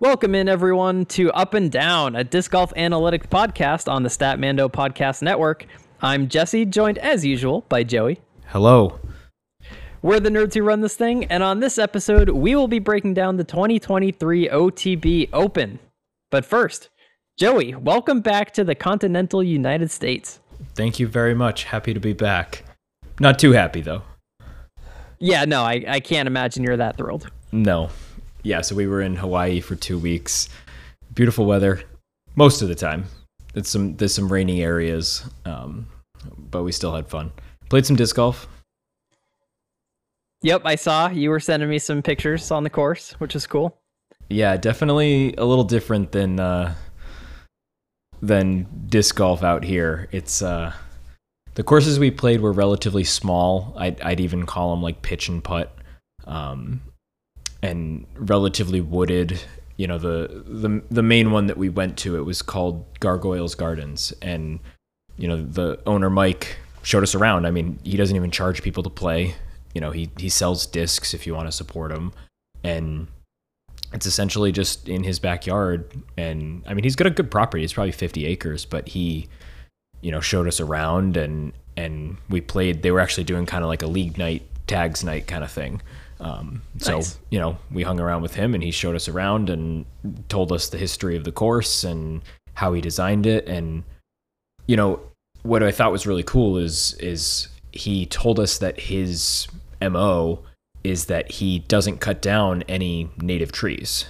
Welcome in, everyone, to Up and Down, a disc golf analytics podcast on the Statmando Podcast Network. I'm Jesse, joined as usual by Joey. Hello. We're the nerds who run this thing, and on this episode, we will be breaking down the 2023 OTB Open. But first, Joey, welcome back to the continental United States. Thank you very much. Happy to be back. Not too happy, though. Yeah, no, I, I can't imagine you're that thrilled. No. Yeah, so we were in Hawaii for two weeks. Beautiful weather most of the time. It's some there's some rainy areas, um, but we still had fun. Played some disc golf. Yep, I saw you were sending me some pictures on the course, which is cool. Yeah, definitely a little different than uh, than disc golf out here. It's uh, the courses we played were relatively small. I'd, I'd even call them like pitch and putt, um, and relatively wooded. You know, the the the main one that we went to it was called Gargoyles Gardens, and you know the owner Mike showed us around. I mean, he doesn't even charge people to play. You know, he he sells discs if you want to support him, and it's essentially just in his backyard. And I mean, he's got a good property. It's probably 50 acres, but he you know showed us around and and we played they were actually doing kind of like a league night tags night kind of thing um, so Nice. you know we hung around with him and he showed us around and told us the history of the course and how he designed it and you know what i thought was really cool is is he told us that his mo is that he doesn't cut down any native trees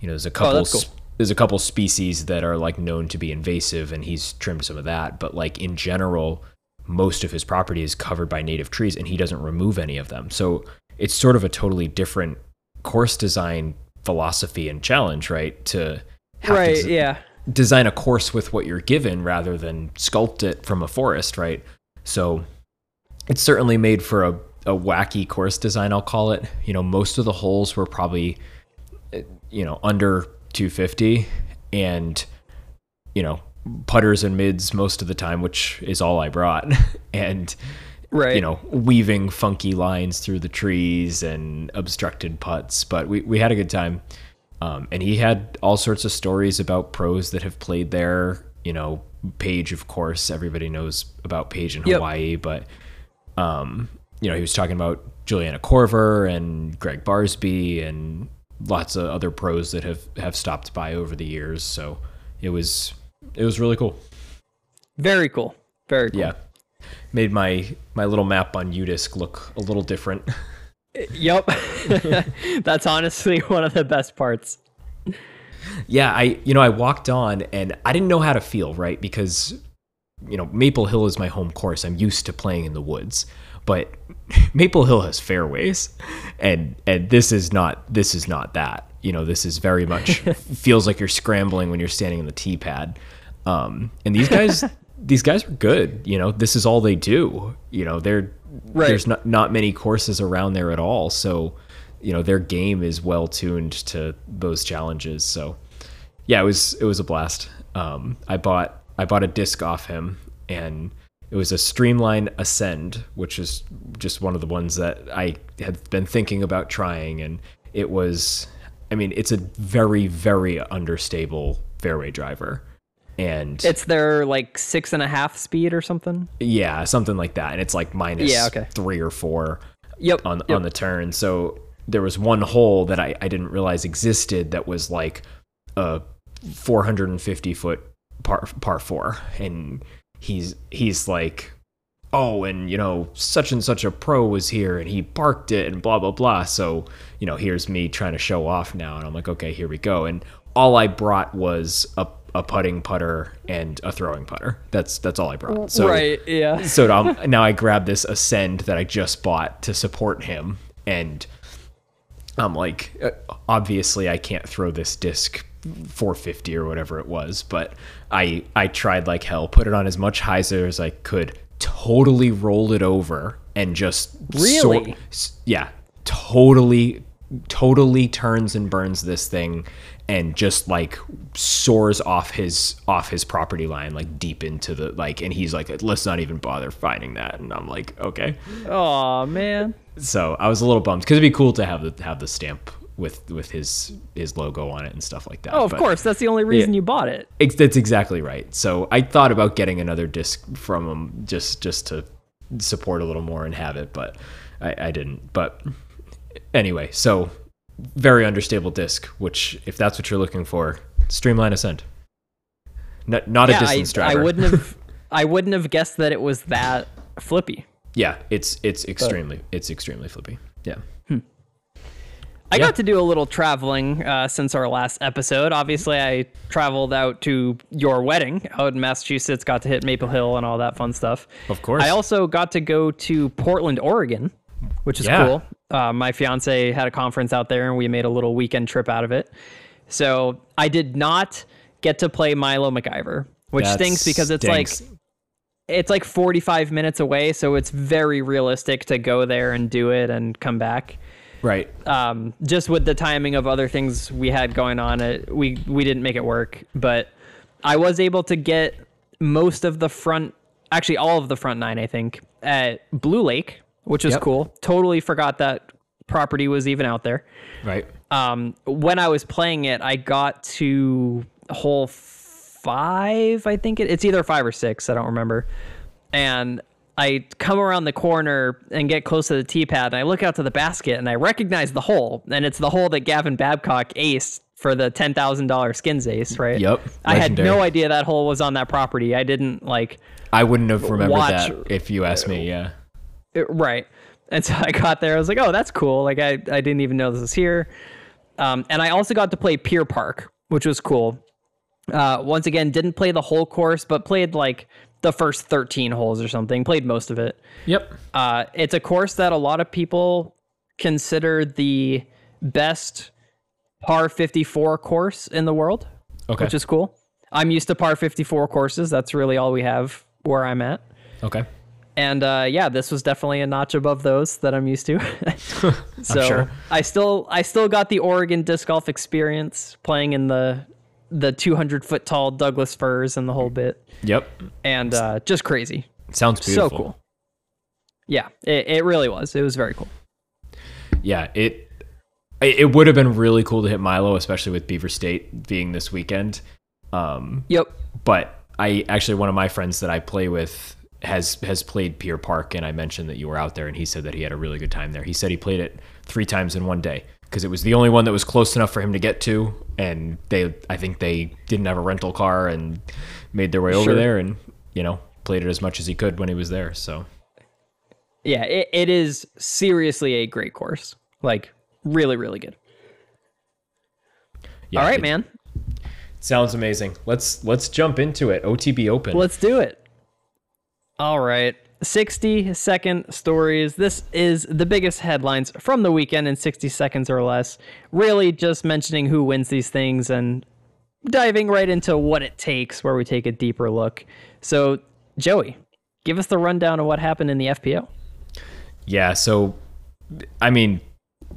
you know there's a couple that's cool. there's a couple species that are like known to be invasive and he's trimmed some of that but like in general most of his property is covered by native trees and he doesn't remove any of them so it's sort of a totally different course design philosophy and challenge right? To have to Right, des- yeah. design a course with what you're given rather than sculpt it from a forest right? So it's certainly made for a, a wacky course design i'll call it. You know most of the holes were probably uh, you know under 250 and you know putters and mids most of the time which is all i brought. And Right. you know weaving funky lines through the trees and obstructed putts but we, we had a good time um, and he had all sorts of stories about pros that have played there you know Paige of course everybody knows about Paige in Yep. hawaii but um, you know, he was talking about Juliana Korver and Greg Barsby and lots of other pros that have have stopped by over the years. So it was it was really cool. Very cool. Very cool. Yeah, made my my little map on Udisc look a little different. Yep. That's honestly one of the best parts. yeah, I you know I walked on and I didn't know how to feel right because you know Maple Hill is my home course. I'm used to playing in the woods, but Maple Hill has fairways, and and this is not this is not that. You know, this is very much feels like you're scrambling when you're standing in the tee pad. Um, and these guys, these guys are good. You know, this is all they do. You know, they're Right. there's not not many courses around there at all. So, you know, their game is well tuned to those challenges. So, yeah, it was it was a blast. Um, I bought I bought a disc off him, and it was a Streamline Ascend, which is just one of the ones that I had been thinking about trying, and it was, I mean, it's a very very understable fairway driver, and It's their like six and a half speed or something. yeah, something like that, and it's like minus Yeah, okay. three or four Yep. on yep. on the turn. So there was one hole that I, I didn't realize existed that was like a 450 foot par par four, and he's he's like, oh, and you know such and such a pro was here and he parked it and blah blah blah. So you know here's me trying to show off now, and I'm like, okay, here we go. And all I brought was a a putting putter and a throwing putter. That's that's all I brought. So right. Yeah. so now, now I grab this Ascend that I just bought to support him, and I'm like, uh, obviously I can't throw this disc 450 or whatever it was, but I I tried like hell, put it on as much hyzer as I could, totally rolled it over, and just Really? yeah, totally totally turns and burns this thing and just like soars off his off his property line like deep into the like and he's like let's not even bother finding that and i'm like okay Oh man. so i was a little bummed because it'd be cool to have the have the stamp with with his his logo on it and stuff like that. Oh, of But course. That's the only reason Yeah. you bought it. ex- that's exactly right. So I thought about getting another disc from him just just to support a little more and have it, but I, I didn't. But anyway, so very understable disc. Which, if that's what you're looking for, Streamline Ascend. Not not a yeah, I, distance I driver. wouldn't have. I wouldn't have guessed that it was that flippy. Yeah, it's it's extremely it's extremely flippy. Yeah. I Yeah. got to do a little traveling uh, since our last episode. Obviously, I traveled out to your wedding out in Massachusetts, got to hit Maple Hill and all that fun stuff. Of course. I also got to go to Portland, Oregon, which is Yeah. cool. Uh, my fiance had a conference out there, and we made a little weekend trip out of it. So I did not get to play Milo McIver, which That stinks because it's stinks. like it's like 45 minutes away, so it's very realistic to go there and do it and come back right. um, just with the timing of other things we had going on, it, we we didn't make it work. But I was able to get most of the front, actually all of the front nine, I think, at Blue Lake, which is Yep. cool. Totally forgot that property was even out there. Right. Um, when I was playing it, I got to hole five, I think it, it's either five or six, I don't remember. And I come around the corner and get close to the tee pad, and I look out to the basket, and I recognize the hole, and it's the hole that Gavin Babcock aced for the ten thousand dollar skins ace, right? Yep, I had no idea that hole was on that property. I didn't like I wouldn't have remembered Watch- that if you asked me. Yeah. It, right. And so I got there. I was like, oh, that's cool. Like I, I didn't even know this was here. Um, and I also got to play Pier Park, which was cool. Uh, once again, didn't play the whole course, but played like the first 13 holes or something. Played most of it. Yep. Uh, it's a course that a lot of people consider the best par 54 course in the world, Okay. which is cool. I'm used to par 54 courses. That's really all we have where I'm at. okay. And uh, yeah, this was definitely a notch above those that I'm used to. so sure. I still I still got the Oregon disc golf experience playing in the the 200 foot tall Douglas firs and the whole bit, Yep. and uh, just crazy, Sounds beautiful. so cool. Yeah, it, it really was. It was very cool. yeah, it it it would have been really cool to hit Milo, especially with Beaver State being this weekend. Um, Yep. but I actually one of my friends that I play with has has played Pier Park, and I mentioned that you were out there, and he said that he had a really good time there. He said he played it three times in one day because it was the only one that was close enough for him to get to, and they I think they didn't have a rental car and made their way over there, and you know played it as much as he could when he was there. So Yeah, it, it is seriously a great course. Like really, really good. yeah, All right, man. sounds amazing. Let's let's jump into it. OTB Open. Let's do it. All right. 60 second stories. This is the biggest headlines from the weekend in 60 seconds or less. Really just mentioning who wins these things and diving right into what it takes, where we take a deeper look. So, Joey, give us the rundown of what happened in the FPO. Yeah, so I mean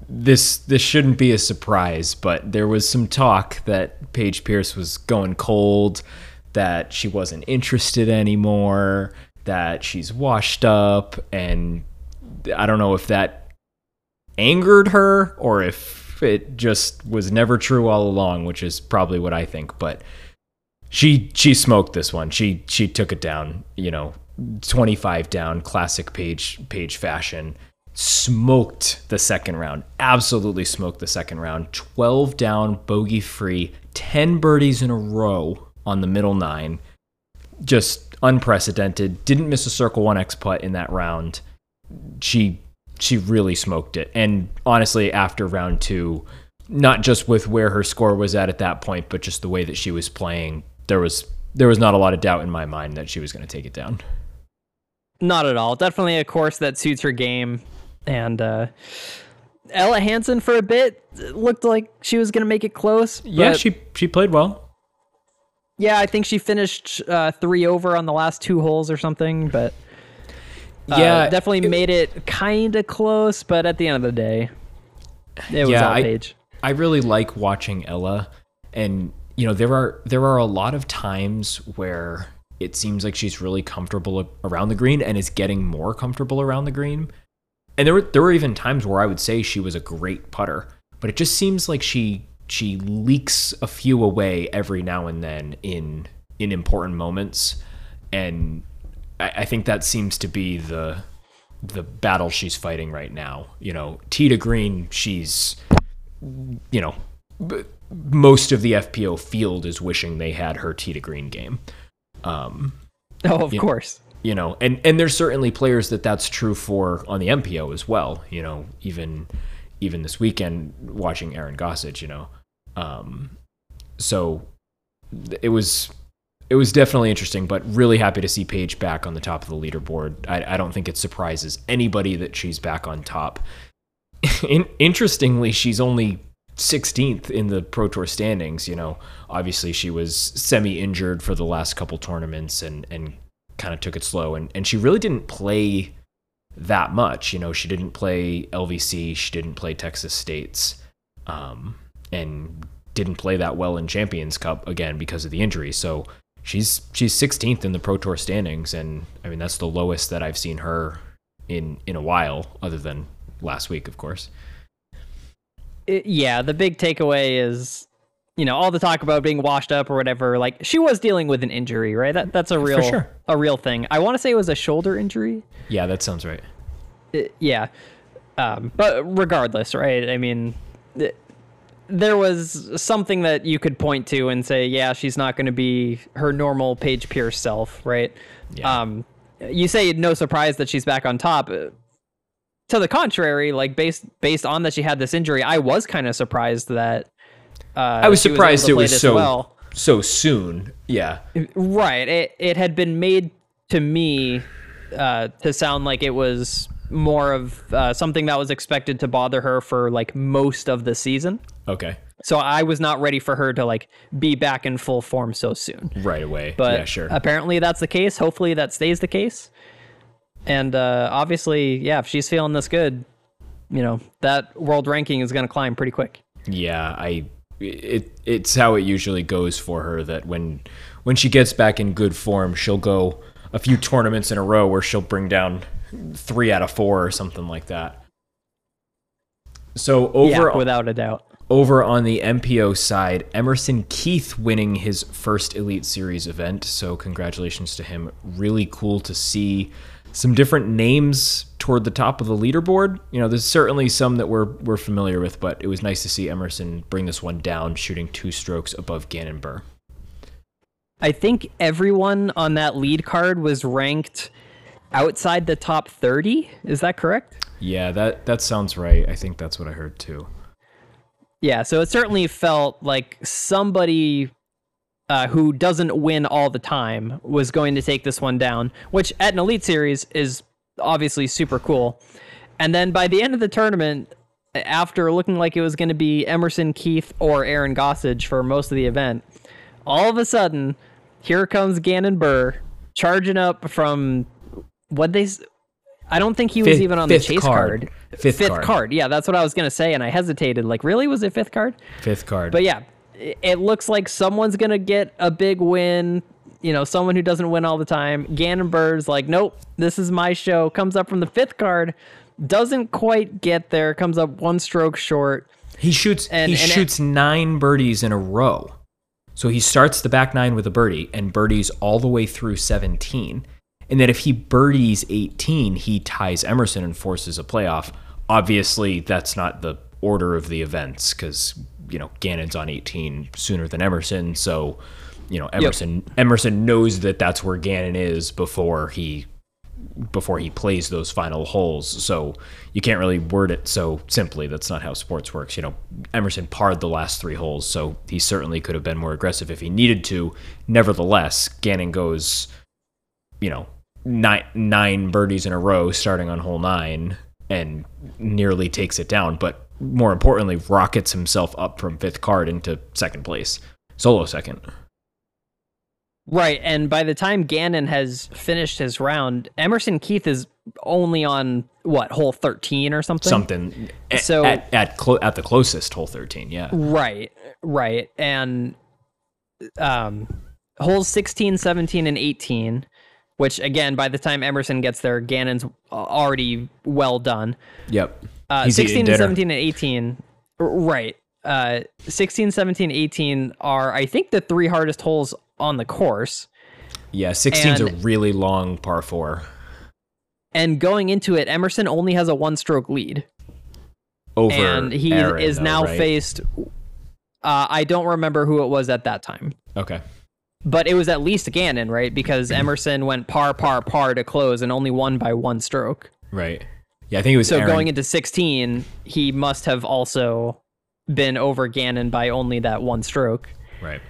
this this shouldn't be a surprise, but there was some talk that Paige Pierce was going cold, that she wasn't interested anymore, that she's washed up and I don't know if that angered her or if it just was never true all along, which is probably what I think, but she she smoked this one. She she took it down, you know, 25 down, classic Paige Paige fashion. Smoked the second round. Absolutely smoked the second round. 12 down, bogey free, 10 birdies in a row on the middle nine. Just unprecedented. Didn't miss a circle 1x putt in that round. She she really smoked it. And honestly, after round 2, not just with where her score was at at that point, but just the way that she was playing, there was there was not a lot of doubt in my mind that she was going to take it down. Not at all. Definitely a course that suits her game. And uh, Ella Hansen for a bit looked like she was going to make it close. Yeah, she she played well. Yeah, I think she finished uh, three over on the last two holes or something, but uh, Yeah, definitely made it kind of close. But at the end of the day, it was Yeah, I- Paige. I really like watching Ella, and you know there are there are a lot of times where it seems like she's really comfortable around the green and is getting more comfortable around the green. And there were there were even times where I would say she was a great putter, but it just seems like she she leaks a few away every now and then in in important moments, and I, I think that seems to be the the battle she's fighting right now. You know, tee to green, she's you know b- most of the FPO field is wishing they had her tee to green game. Um, Oh, of You- course. you know, and and there's certainly players that that's true for on the MPO as well. You know, even even this weekend watching Aaron Gossage, you know, um, so it was it was definitely interesting, but really happy to see Paige back on the top of the leaderboard. I, I don't think it surprises anybody that she's back on top. In, interestingly, she's only 16th in the Pro Tour standings. You know, obviously she was semi-injured for the last couple tournaments and and kind of took it slow, and and she really didn't play that much. You know, she didn't play LVC, she didn't play Texas States, um, and didn't play that well in Champions Cup again because of the injury. So she's she's 16th in the Pro Tour standings, and I mean that's the lowest that I've seen her in in a while, other than last week, of course. it- yeah, the big takeaway is, you know, all the talk about being washed up or whatever. Like she was dealing with an injury, right? That that's a real sure. a real thing. I want to say it was a shoulder injury. Yeah, that sounds right. It- yeah, um, but regardless, right? I mean, th- there was something that you could point to and say, yeah, she's not going to be her normal Paige Pierce self, right? Yeah. Um, you say no surprise that she's back on top. To the contrary, like based based on that she had this injury, I was kind of surprised that. Uh, I was surprised to it was so well. so soon. Yeah. Right. It it had been made to me uh, to sound like it was more of uh, something that was expected to bother her for like most of the season. Okay. So I was not ready for her to like be back in full form so soon. Right away. But yeah, sure. apparently that's the case. Hopefully that stays the case. And uh, obviously, yeah, if she's feeling this good, you know that world ranking is going to climb pretty quick. yeah, I it it's how it usually goes for her that when when she gets back in good form, she'll go a few tournaments in a row where she'll bring down 3 out of 4 or something like that. So over yeah, without a doubt. over on the MPO side, Emerson Keith winning his first Elite Series event. So, congratulations to him. Really cool to see some different names toward the top of the leaderboard. You know, there's certainly some that we're, we're familiar with, but it was nice to see Emerson bring this one down, shooting two strokes above Gannon Buhr. I think everyone on that lead card was ranked outside the top 30. Is that correct? Yeah, that, that sounds right. I think that's what I heard too. Yeah, so it certainly felt like somebody uh, who doesn't win all the time was going to take this one down, which at an Elite Series is obviously super cool. And then by the end of the tournament, after looking like it was going to be Emerson Keith or Aaron Gossage for most of the event, all of a sudden, here comes Gannon Buhr charging up from what they. I don't think he was Fifth- even on the chase card. card. Fifth card. Yeah, that's what I was going to say, and I hesitated. Like, really? Was it fifth card? Fifth card. But yeah, it looks like someone's gonna get a big win. You know, someone who doesn't win all the time. Gannon Buhr's like, nope, this is my show. Comes up from the fifth card, doesn't quite get there. Comes up one stroke short. He shoots And- he and- shoots nine birdies in a row. So he starts the back nine with a birdie and birdies all the way through 17. And that if he birdies 18, he ties Emerson and forces a playoff. Obviously, that's not the order of the events because you know Gannon's on 18 sooner than Emerson. So you know Emerson Emerson knows that that's where Gannon is before he before he plays those final holes. So you can't really word it so simply. That's not how sports works. You know, Emerson parred the last three holes, so he certainly could have been more aggressive if he needed to. Nevertheless, Gannon goes, you know, nine nine birdies in a row starting on hole nine and nearly takes it down. But more importantly, rockets himself up from fifth card into second place, solo second. Right, and by the time Gannon has finished his round, Emerson Keith is only on what hole thirteen or something. Something a- So- at at, clo- at the closest hole thirteen, yeah. Right, right. And um holes 16, 17 and 18, which again by the time Emerson gets there, Gannon's already well done. Yep. Uh, 16 and 17 and 18 Right. Uh, 16, 17, 18 are, I think, the three hardest holes on the course. Yeah, 16's a really long par four. And going into it, Emerson only has a one stroke lead. Over and he Aaron, is though, now right? faced. Uh, I don't remember who it was at that time, Okay. But it was at least Gannon, right? Because Emerson went par, par, par to close and only won by one stroke. Right. Yeah, I think it was So Aaron. going into 16, he must have also been over Gannon by only that one stroke. right.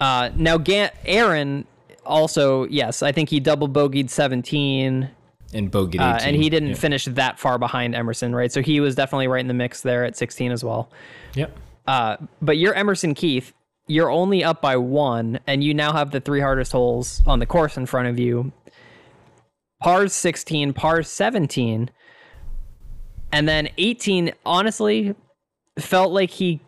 Uh, now, Gan- Aaron also, yes, I think he double bogeyed 17, And bogeyed 18. uh, and he didn't Yeah. finish that far behind Emerson, right? So he was definitely right in the mix there at 16 as well. Yep. Uh, but you're Emerson Keith. You're only up by one, and you now have the three hardest holes on the course in front of you. Pars 16, pars 17, and then 18. Honestly, felt like he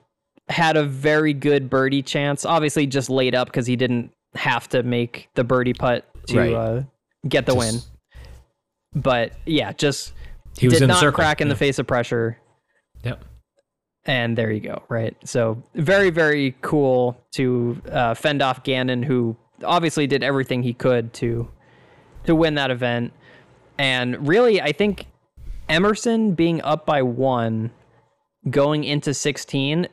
had a very good birdie chance. Obviously, just laid up because he didn't have to make the birdie putt to Right. uh, get the win. But yeah, just He was did in not circle. crack in yeah. the face of pressure Yep. And there you go right so very very cool to uh, fend off gannon who obviously did everything he could to to win that event and really i think emerson being up by one going into 16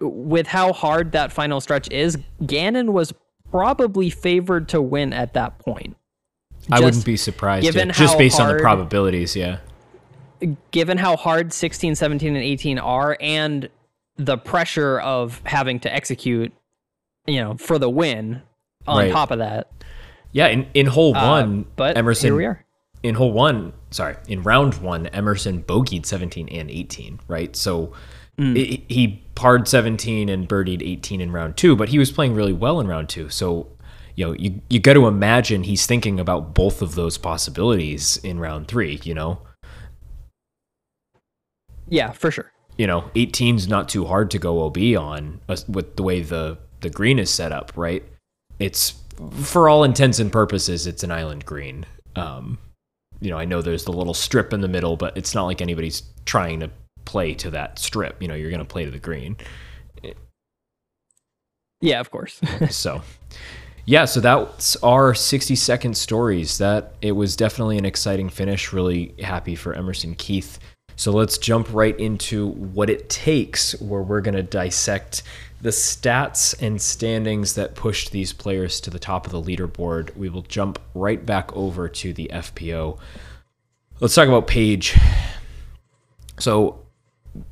with how hard that final stretch is gannon was probably favored to win at that point I wouldn't be surprised. yeah. Just based on the probabilities, yeah. Given how hard 16, 17, and 18 are and the pressure of having to execute, you know, for the win on Right. top of that. Yeah, in, in hole Uh, one, but Emerson here we are. in hole one, sorry, in round one, Emerson bogeyed 17 and 18, right? So Mm. i he parred 17 and birdied 18 in round two, but he was playing really well in round two. So, you know, you, you got to imagine he's thinking about both of those possibilities in round three, you know? Yeah, for sure. You know, 18's not too hard to go OB on uh, with the way the, the green is set up, right? It's, for all intents and purposes, it's an island green. Um, you know, I know there's the little strip in the middle, but it's not like anybody's trying to play to that strip. You know, you're going to play to the green. Yeah, of course. so, yeah, so that's our 60 second stories. That it was definitely an exciting finish. Really happy for Emerson Keith. So let's jump right into what it takes, where we're going to dissect the stats and standings that pushed these players to the top of the leaderboard. We will jump right back over to the FPO. Let's talk about Paige. So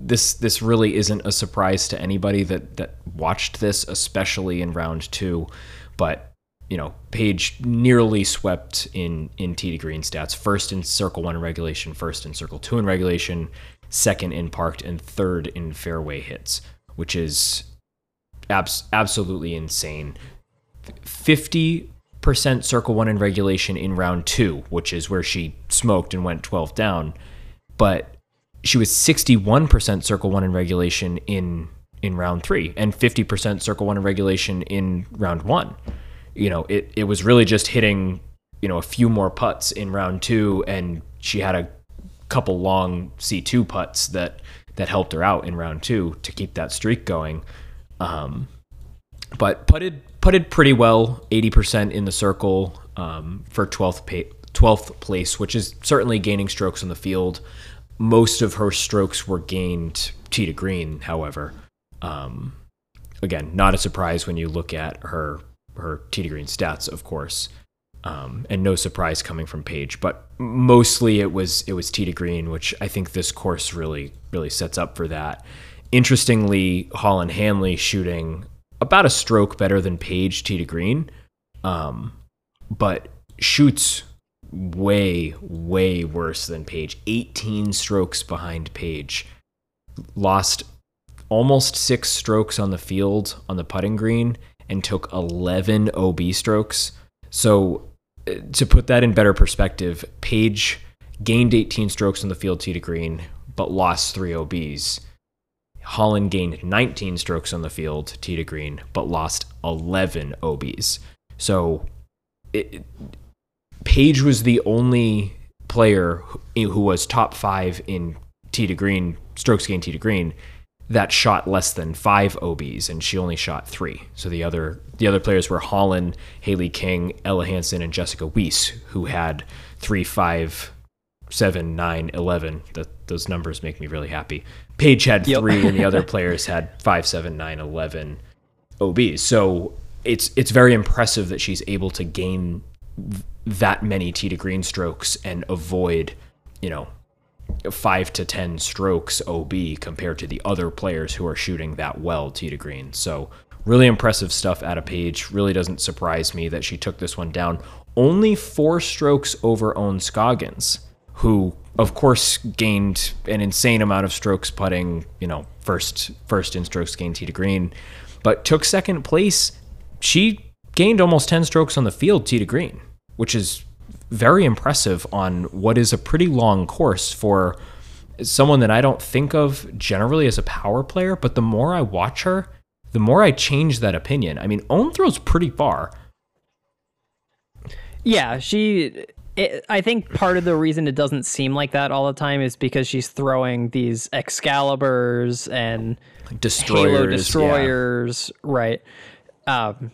this this really isn't a surprise to anybody that that watched this, especially in round two. But you know, Paige nearly swept in in tee to green stats. First in circle one in regulation, first in circle two in regulation, second in parked, and third in fairway hits, which is abs- absolutely insane. Fifty percent circle one in regulation in round two, which is where she smoked and went twelve down, but she was 61% circle one in regulation in in round three and 50% circle one in regulation in round one you know it, it was really just hitting you know a few more putts in round two and she had a couple long c2 putts that that helped her out in round two to keep that streak going. Um, but putted putted pretty well 80% in the circle um, for 12th pa- 12th place which is certainly gaining strokes on the field. Most of her strokes were gained tee to green however. Um, again not a surprise when you look at her her to green stats of course um, and no surprise coming from Paige but mostly it was it was to green which I think this course really really sets up for that. Interestingly Holyn Handley shooting about a stroke better than Paige to green um, but shoots way way worse than Paige 18 strokes behind Paige lost almost 6 strokes on the field on the putting green and took 11 OB strokes. So uh, to put that in better perspective Paige gained 18 strokes on the field tee to green but lost 3 OBs Holyn gained 19 strokes on the field tee to green but lost 11 OBs so it, Paige was the only player who, who was top five in tee to green strokes gained tee to green that shot less than five OBs, and she only shot three. So the other the other players were Holyn, Hailey King, Ella Hansen, and Jessica Weese, who had three, five, seven, nine, eleven. That those numbers make me really happy. Paige had Yep. three, and the other players had five, seven, nine, eleven OBs. So it's it's very impressive that she's able to gain that many tee to green strokes and avoid, you know, five to ten strokes OB compared to the other players who are shooting that well tee to green. So really impressive stuff out of Paige. Really doesn't surprise me that she took this one down. Only four strokes over Ohn Scoggins, who of course gained an insane amount of strokes putting, you know, first first in strokes gained tee to green, but took second place. She gained almost 10 strokes on the field tee to green, which is very impressive on what is a pretty long course for someone that I don't think of generally as a power player, but the more I watch her, the more I change that opinion. I mean, Ohn throws pretty far. Yeah, she. It, I think part of the reason it doesn't seem like that all the time is because she's throwing these Excaliburs and Destroyers. Halo yeah. destroyers, right? Um,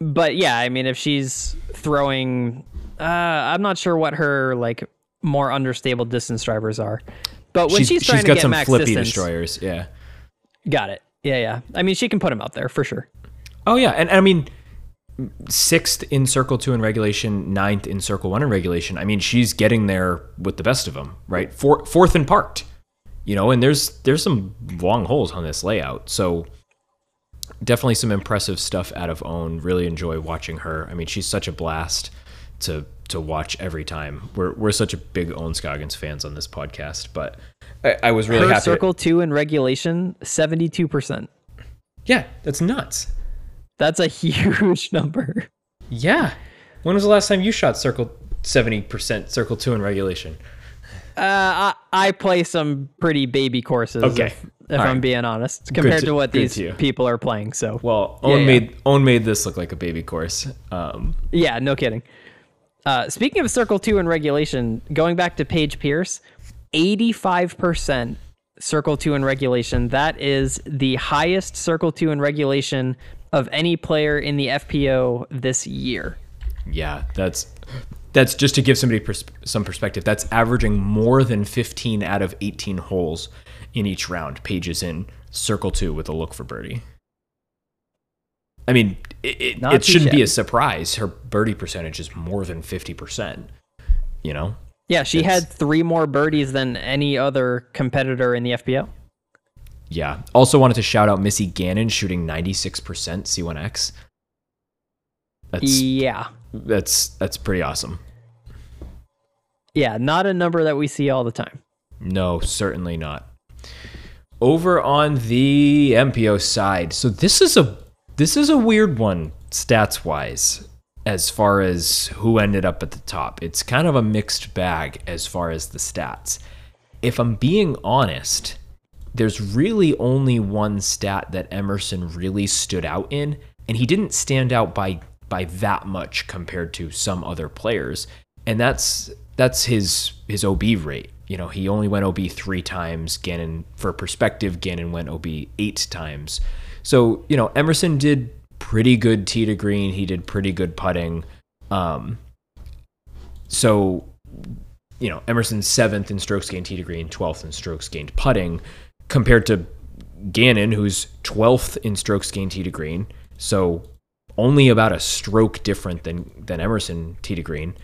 but yeah, I mean, if she's throwing, uh, I'm not sure what her like more understable distance drivers are, but when she's, trying she's to got get some max flippy distance, destroyers. Yeah. got it. Yeah, yeah. I mean, she can put them out there for sure. Oh yeah, and I mean, sixth in Circle Two in regulation, ninth in Circle One in regulation. I mean, she's getting there with the best of them, right? Four, fourth and parked, you know. And there's there's some long holes on this layout, so definitely some impressive stuff out of Ohn. Really enjoy watching her. I mean, she's such a blast to to watch every time. We're we're such a big Ohn Scoggins fans on this podcast, but I, I was really Her happy. circle two in regulation, seventy-two percent. yeah, that's nuts. That's a huge number. Yeah. When was the last time you shot circle 70% circle 2 in regulation? Uh, I, I play some pretty baby courses. Okay. If, if I'm right. being honest, compared to- to, what these to people are playing. So Well, Yeah, Ohn yeah. made Ohn made this look like a baby course. Um, Yeah, no kidding. Uh, speaking of Circle 2 and regulation, going back to Paige Pierce, 85% Circle 2 in regulation. That is the highest Circle 2 in regulation of any player in the FPO this year. yeah, that's that's just to give somebody pers- some perspective. That's averaging more than 15 out of 18 holes in each round. Paige's in circle 2 with a look for birdie. I mean, it, it, Not it shouldn't be a surprise. Her birdie percentage is more than 50%, you know? Yeah, she It's- had three more birdies than any other competitor in the FPO. Yeah. Also wanted to shout out Missy Gannon shooting 96% C1X. That's Yeah. that's that's pretty awesome. Yeah, not a number that we see all the time. No, certainly not. Over on the MPO side, so this is a this is a weird one stats wise as far as who ended up at the top. It's kind of a mixed bag as far as the stats. If I'm being honest, there's really only one stat that Emerson really stood out in, and he didn't stand out by by that much compared to some other players, and that's that's his his OB rate. You know, he only went OB three times. Gannon, for perspective, Gannon went OB eight times. So you know, Emerson did pretty good tee to green. He did pretty good putting. Um, so you know, Emerson's seventh in strokes gained tee to green, twelfth in strokes gained putting, compared to Gannon, who's twelfth in strokes gained tee to green. So only about a stroke different than than Emerson tee to green.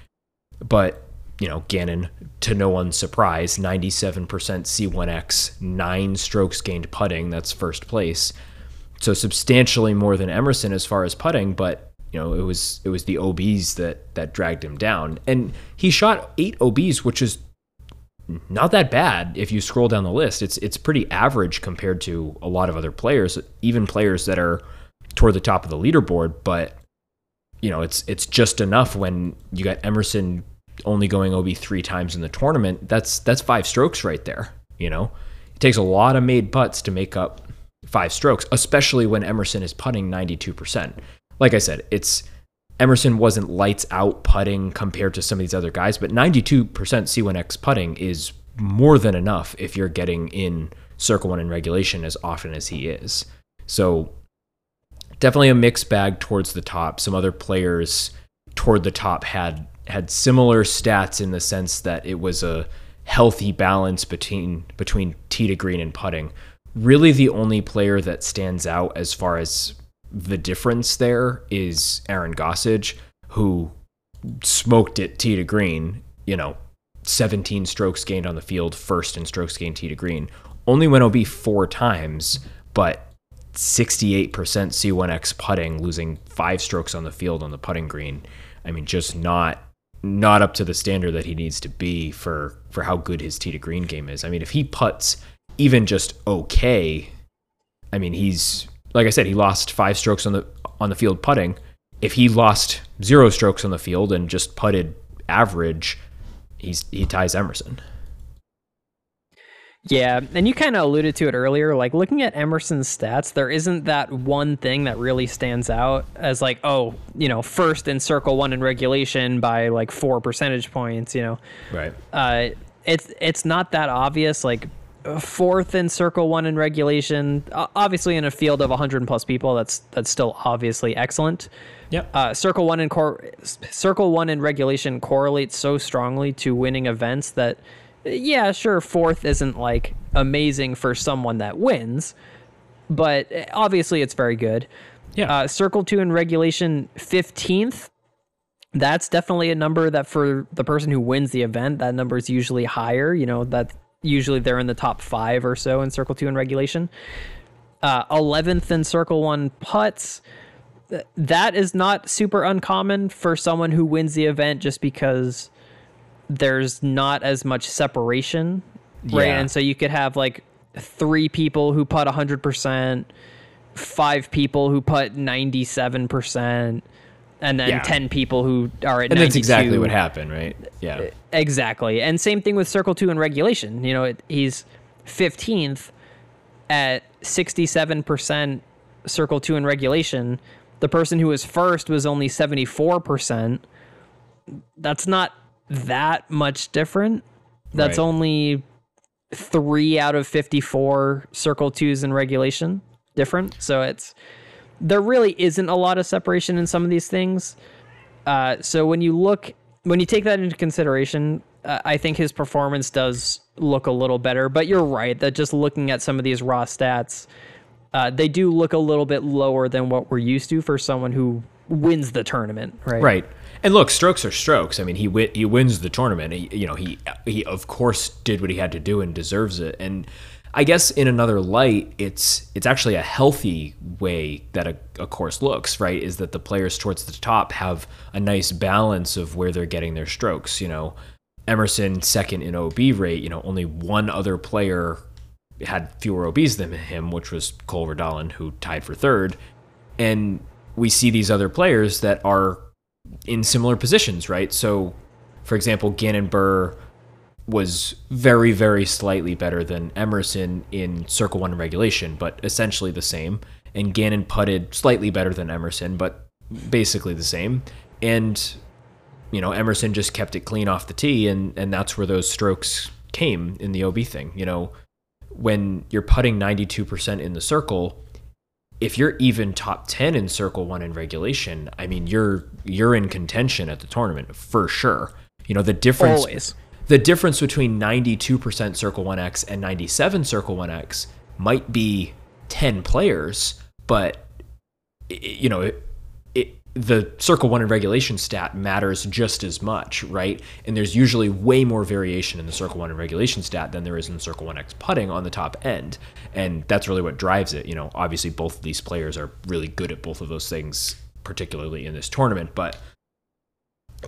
But you know, Gannon, to no one's surprise, 97% C1X, nine strokes gained putting. That's first place. So substantially more than Emerson as far as putting, but you know, it was it was the OBs that that dragged him down. And he shot eight OBs, which is not that bad if you scroll down the list. It's it's pretty average compared to a lot of other players, even players that are toward the top of the leaderboard, but you know, it's it's just enough when you got Emerson only going OB three times in the tournament. That's that's five strokes right there. You know, it takes a lot of made putts to make up five strokes, especially when Emerson is putting ninety two percent. Like I said, it's Emerson wasn't lights out putting compared to some of these other guys, but ninety two percent C1X putting is more than enough if you're getting in Circle One in regulation as often as he is. So definitely a mixed bag towards the top. Some other players toward the top had had similar stats in the sense that it was a healthy balance between between tee to green and putting. Really, the only player that stands out as far as the difference there is Aaron Gossage, who smoked it tee to green. You know, 17 strokes gained on the field, first in strokes gained tee to green. Only went OB four times, but 68% C1X putting, losing five strokes on the field on the putting green. I mean, just not not up to the standard that he needs to be for for how good his tee to green game is. I mean, if he puts even just okay, I mean, he's like I said, he lost five strokes on the on the field putting. If he lost zero strokes on the field and just putted average, he's he ties Emerson. Yeah, and you kind of alluded to it earlier. Like looking at Emerson's stats, there isn't that one thing that really stands out as like, oh, you know, first in circle one in regulation by like four percentage points. You know, right? Uh, it's it's not that obvious. Like fourth in circle one in regulation, obviously in a field of 100 plus people, that's that's still obviously excellent. Yep. Uh, circle one in cor- circle one in regulation correlates so strongly to winning events that yeah, sure, fourth isn't like amazing for someone that wins, but obviously it's very good. Yeah. Uh, circle two in regulation, 15th. That's definitely a number that for the person who wins the event, that number is usually higher. You know, that usually they're in the top five or so in circle two in regulation. Uh, 11th in circle one putts. That is not super uncommon for someone who wins the event just because there's not as much separation, right? Yeah. And so you could have like three people who put 100%, five people who put 97%, and then Yeah. 10 people who are at And that's exactly what happened, right? Yeah. Exactly. And same thing with Circle 2 and regulation. You know, it, he's 15th at 67% Circle 2 in regulation. The person who was first was only 74%. That's not that much different. That's Right. only three out of 54 Circle 2s in regulation different. So it's, there really isn't a lot of separation in some of these things. Uh, so when you look, when you take that into consideration, uh, I think his performance does look a little better. But you're right that just looking at some of these raw stats, uh, they do look a little bit lower than what we're used to for someone who wins the tournament, right? Right. And look, strokes are strokes. I mean, he wi- he wins the tournament. He, you know, he he of course did what he had to do and deserves it. And I guess in another light, it's it's actually a healthy way that a, a course looks. Right, is that the players towards the top have a nice balance of where they're getting their strokes. You know, Emerson second in OB rate. You know, only one other player had fewer OBs than him, which was Cole Redalen, who tied for third. And we see these other players that are in similar positions, right? So, for example, Gannon Buhr was very, very slightly better than Emerson in Circle One regulation, but essentially the same. And Gannon putted slightly better than Emerson, but basically the same. And you know, Emerson just kept it clean off the tee, and and that's where those strokes came in the OB thing. You know, when you're putting 92% in the circle, if you're even top 10 in circle 1 in regulation, I mean you're you're in contention at the tournament for sure. You know, the difference Always. The difference between 92% circle 1x and 97 circle 1x might be 10 players, but you know, it, it, the circle 1 in regulation stat matters just as much, right? And there's usually way more variation in the circle 1 in regulation stat than there is in circle 1x putting on the top end. And that's really what drives it. You know, obviously both of these players are really good at both of those things particularly in this tournament, but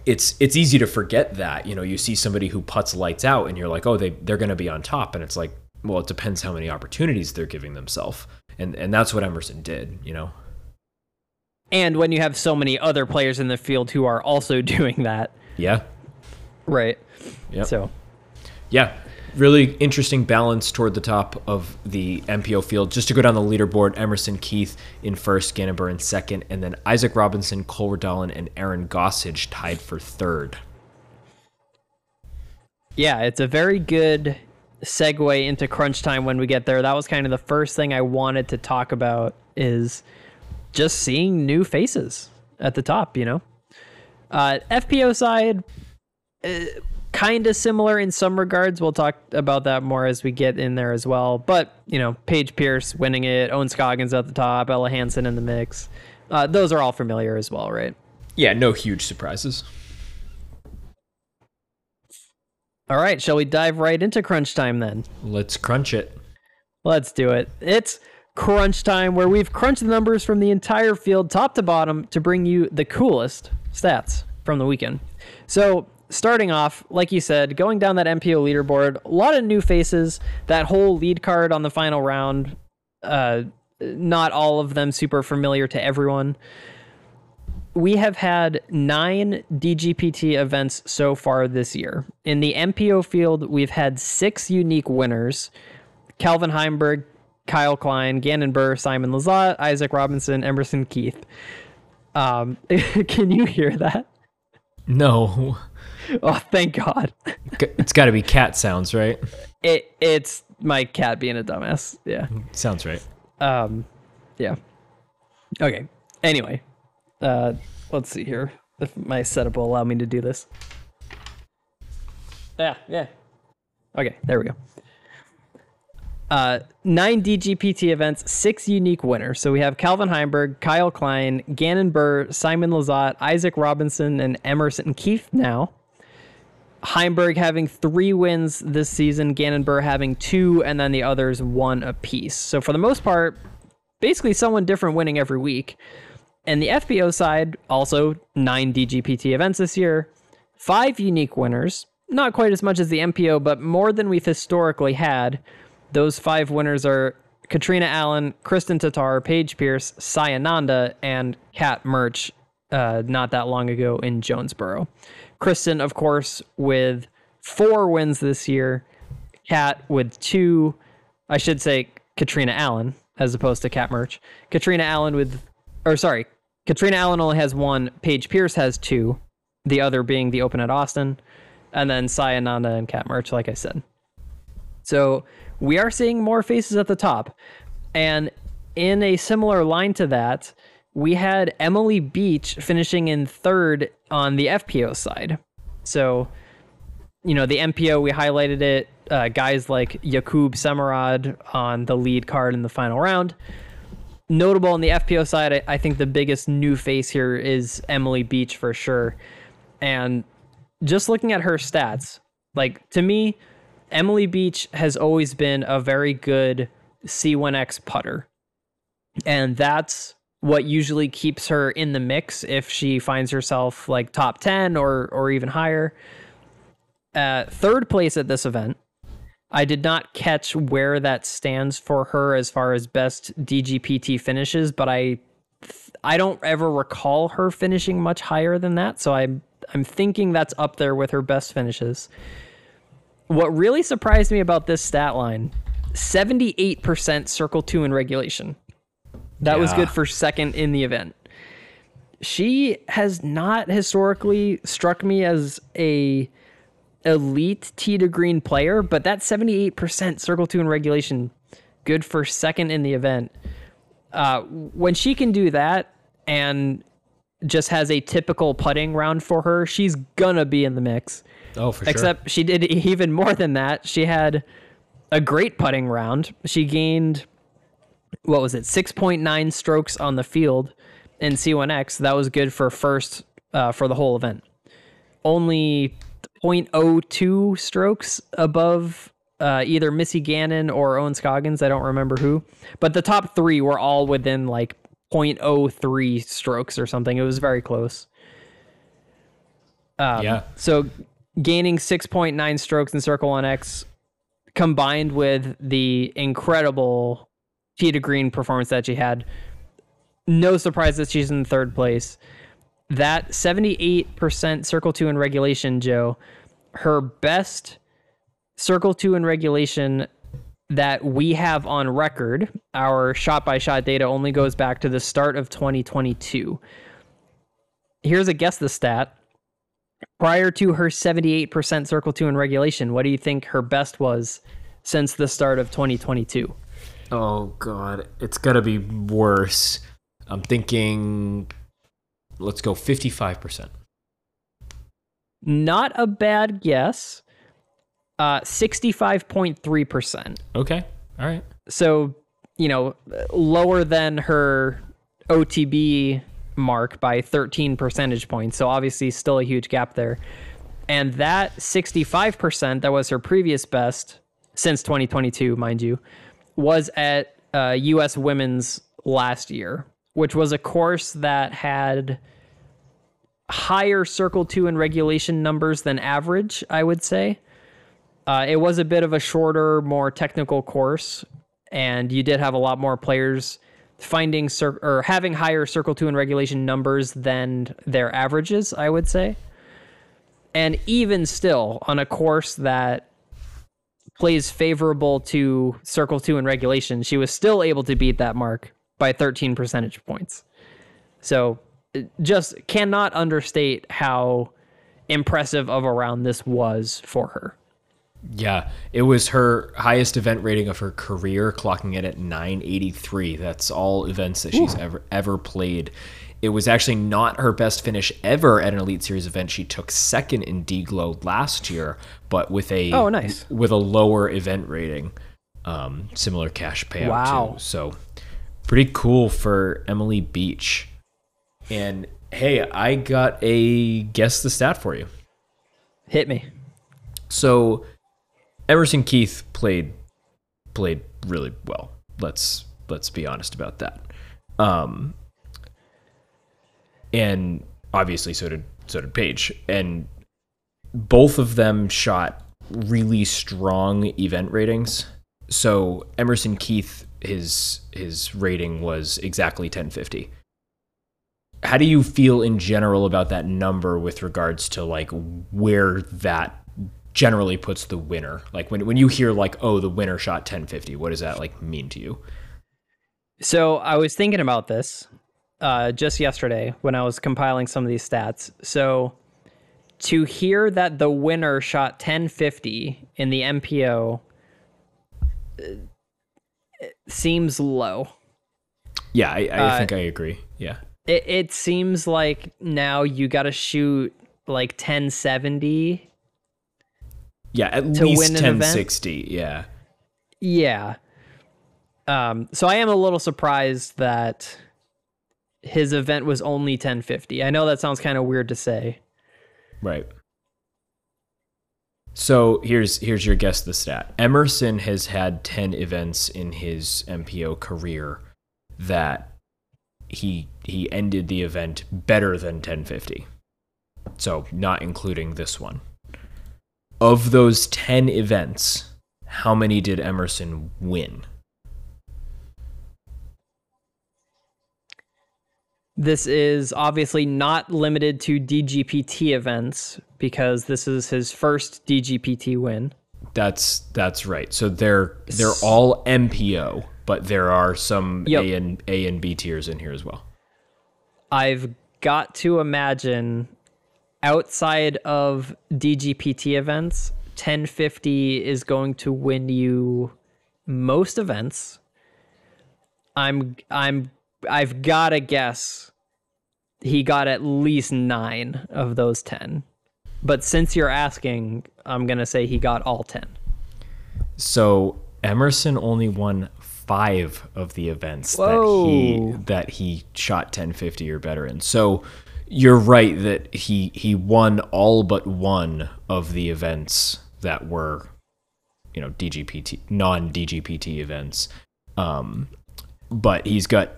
it's it's easy to forget that you know you see somebody who puts lights out and you're like oh they they're going to be on top. And it's like well it depends how many opportunities they're giving themselves. And and that's what Emerson did you know? And when you have so many other players in the field who are also doing that, yeah. Right? yeah So. Yeah really interesting balance toward the top of the MPO field just to go down the leaderboard Emerson Keith in first Gannon in second and then Isaac Robinson Cole Redalen and Aaron Gossage tied for third yeah, it's a very good segue into crunch time when we get there. That was kind of the first thing I wanted to talk about is just seeing new faces at the top, you know? Uh, FPO side, uh, kind of similar in some regards. We'll talk about that more as we get in there as well. But, you know, Paige Pierce winning it, Ohn Scoggins at the top, Ella Hansen in the mix. Uh, those are all familiar as well, right? Yeah, no huge surprises. All right, shall we dive right into crunch time then? Let's crunch it. Let's do it. It's crunch time where we've crunched the numbers from the entire field, top to bottom, to bring you the coolest stats from the weekend. So, starting off, like you said, going down that MPO leaderboard, a lot of new faces. That whole lead card on the final round, uh, not all of them super familiar to everyone. We have had nine DGPT events so far this year. In the MPO field, we've had six unique winners Calvin Heimburg, Kyle Klein, Gannon Buhr, Simon Lizotte, Isaac Robinson, Emerson Keith. Um, can you hear that? No. Oh, thank God. It's got to be cat sounds, right? It it's my cat being a dumbass. Yeah. Sounds right. Um, yeah. Okay. Anyway, uh, let's see here if my setup will allow me to do this. Yeah. Yeah. Okay. There we go. Uh, nine DGPT events, six unique winners. So we have Calvin Heimburg, Kyle Klein, Gannon Buhr, Simon Lizotte, Isaac Robinson, and Emerson Keith now. Heimburg having three wins this season, Gannon Buhr having two, and then the others one apiece. So for the most part, basically someone different winning every week. And the FBO side, also nine DGPT events this year, five unique winners. Not quite as much as the MPO, but more than we've historically had. Those five winners are Katrina Allen, Kristin Tattar, Paige Pierce, Sayananda, and Kat Mertsch uh, not that long ago in Jonesboro. Kristin, of course, with four wins this year. Kat with two. I should say Katrina Allen as opposed to Kat Mertsch. Katrina Allen with, or sorry, Katrina Allen only has one. Paige Pierce has two. The other being the Open at Austin, and then Sayananda and Kat Mertsch, like I said. So we are seeing more faces at the top. And in a similar line to that, we had Emily Beach finishing in third on the FPO side. So, you know, the MPO, we highlighted it. Uh, guys like Jakub Semerad on the lead card in the final round. Notable on the FPO side, I, I think the biggest new face here is Emily Beach for sure. And just looking at her stats, like to me, Emily Beach has always been a very good C1X putter. And that's what usually keeps her in the mix if she finds herself like top 10 or or even higher. Uh, third place at this event. I did not catch where that stands for her as far as best DGPT finishes, but I I don't ever recall her finishing much higher than that, so I'm I'm thinking that's up there with her best finishes. What really surprised me about this stat line 78% circle two in regulation. That yeah. was good for second in the event. She has not historically struck me as a elite tee to green player, but that 78% circle two in regulation, good for second in the event. Uh, when she can do that and just has a typical putting round for her, she's gonna be in the mix. Oh, for Except sure. Except she did even more than that. She had a great putting round. She gained what was it, 6.9 strokes on the field in C1X. That was good for first uh, for the whole event. Only 0.02 strokes above uh, either Missy Gannon or Ohn Scoggins. I don't remember who, but the top three were all within like 0.03 strokes or something. It was very close. Um, yeah. So gaining 6.9 strokes in Circle 1X combined with the incredible to green performance that she had, no surprise that she's in third place. That 78% Circle 2 in regulation, Joe, her best Circle 2 in regulation that we have on record, our shot by shot data only goes back to the start of 2022. Here's a guess the stat prior to her 78% circle two in regulation, what do you think her best was since the start of 2022. Oh god, it's gotta be worse. I'm thinking. Let's go 55 percent. Not a bad guess. Uh, 65.3%. Okay, all right. So, you know, lower than her OTB mark by 13 percentage points. So, obviously, still a huge gap there. And that 65%, that was her previous best since 2022, mind you, was at uh, US Women's last year, which was a course that had higher Circle 2 and regulation numbers than average, I would say. Uh, it was a bit of a shorter, more technical course, and you did have a lot more players finding cir- or having higher Circle 2 and regulation numbers than their averages, I would say. And even still, on a course that plays favorable to Circle 2 in regulation, she was still able to beat that mark by 13 percentage points. So just cannot understate how impressive of a round this was for her. Yeah, it was her highest event rating of her career, clocking it at 983. That's all events that she's Ooh. ever ever played. It was actually not her best finish ever at an Elite Series event. She took second in DGLO last year, but with a oh nice with a lower event rating, um, similar cash payout wow. too. So pretty cool for Emily Beach. And hey, I got a guess the stat for you. Hit me. So Emerson Keith played played really well. Let's let's be honest about that. Um, and obviously so did so did Paige, and both of them shot really strong event ratings. So Emerson Keith, his his rating was exactly 1050. How do you feel in general about that number with regards to like where that generally puts the winner? Like when when you hear like, oh, the winner shot 1050, what does that like mean to you? So I was thinking about this uh, just yesterday when I was compiling some of these stats. So to hear that the winner shot 1050 in the MPO uh, seems low. Yeah, I, I uh, think I agree. Yeah. It, it seems like now you got to shoot like 1070 yeah, at least 1060. Yeah. Yeah. Um, so I am a little surprised that his event was only 1050. I know that sounds kind of weird to say. Right. So here's here's your guess the stat. Emerson has had 10 events in his MPO career that he he ended the event better than 1050. So not including this one of those 10 events, how many did Emerson win? This is obviously not limited to DGPT events because this is his first DGPT win. That's that's right. So they're they're all MPO, but there are some yep. A and A and B tiers in here as well. I've got to imagine outside of DGPT events, 1050 is going to win you most events. I'm I'm I've got to guess he got at least 9 of those 10. But since you're asking, I'm going to say he got all 10. So Emerson only won 5 of the events Whoa. that he that he shot 1050 or better in. So you're right that he he won all but one of the events that were you know DGPT non DGPT events. Um, but he's got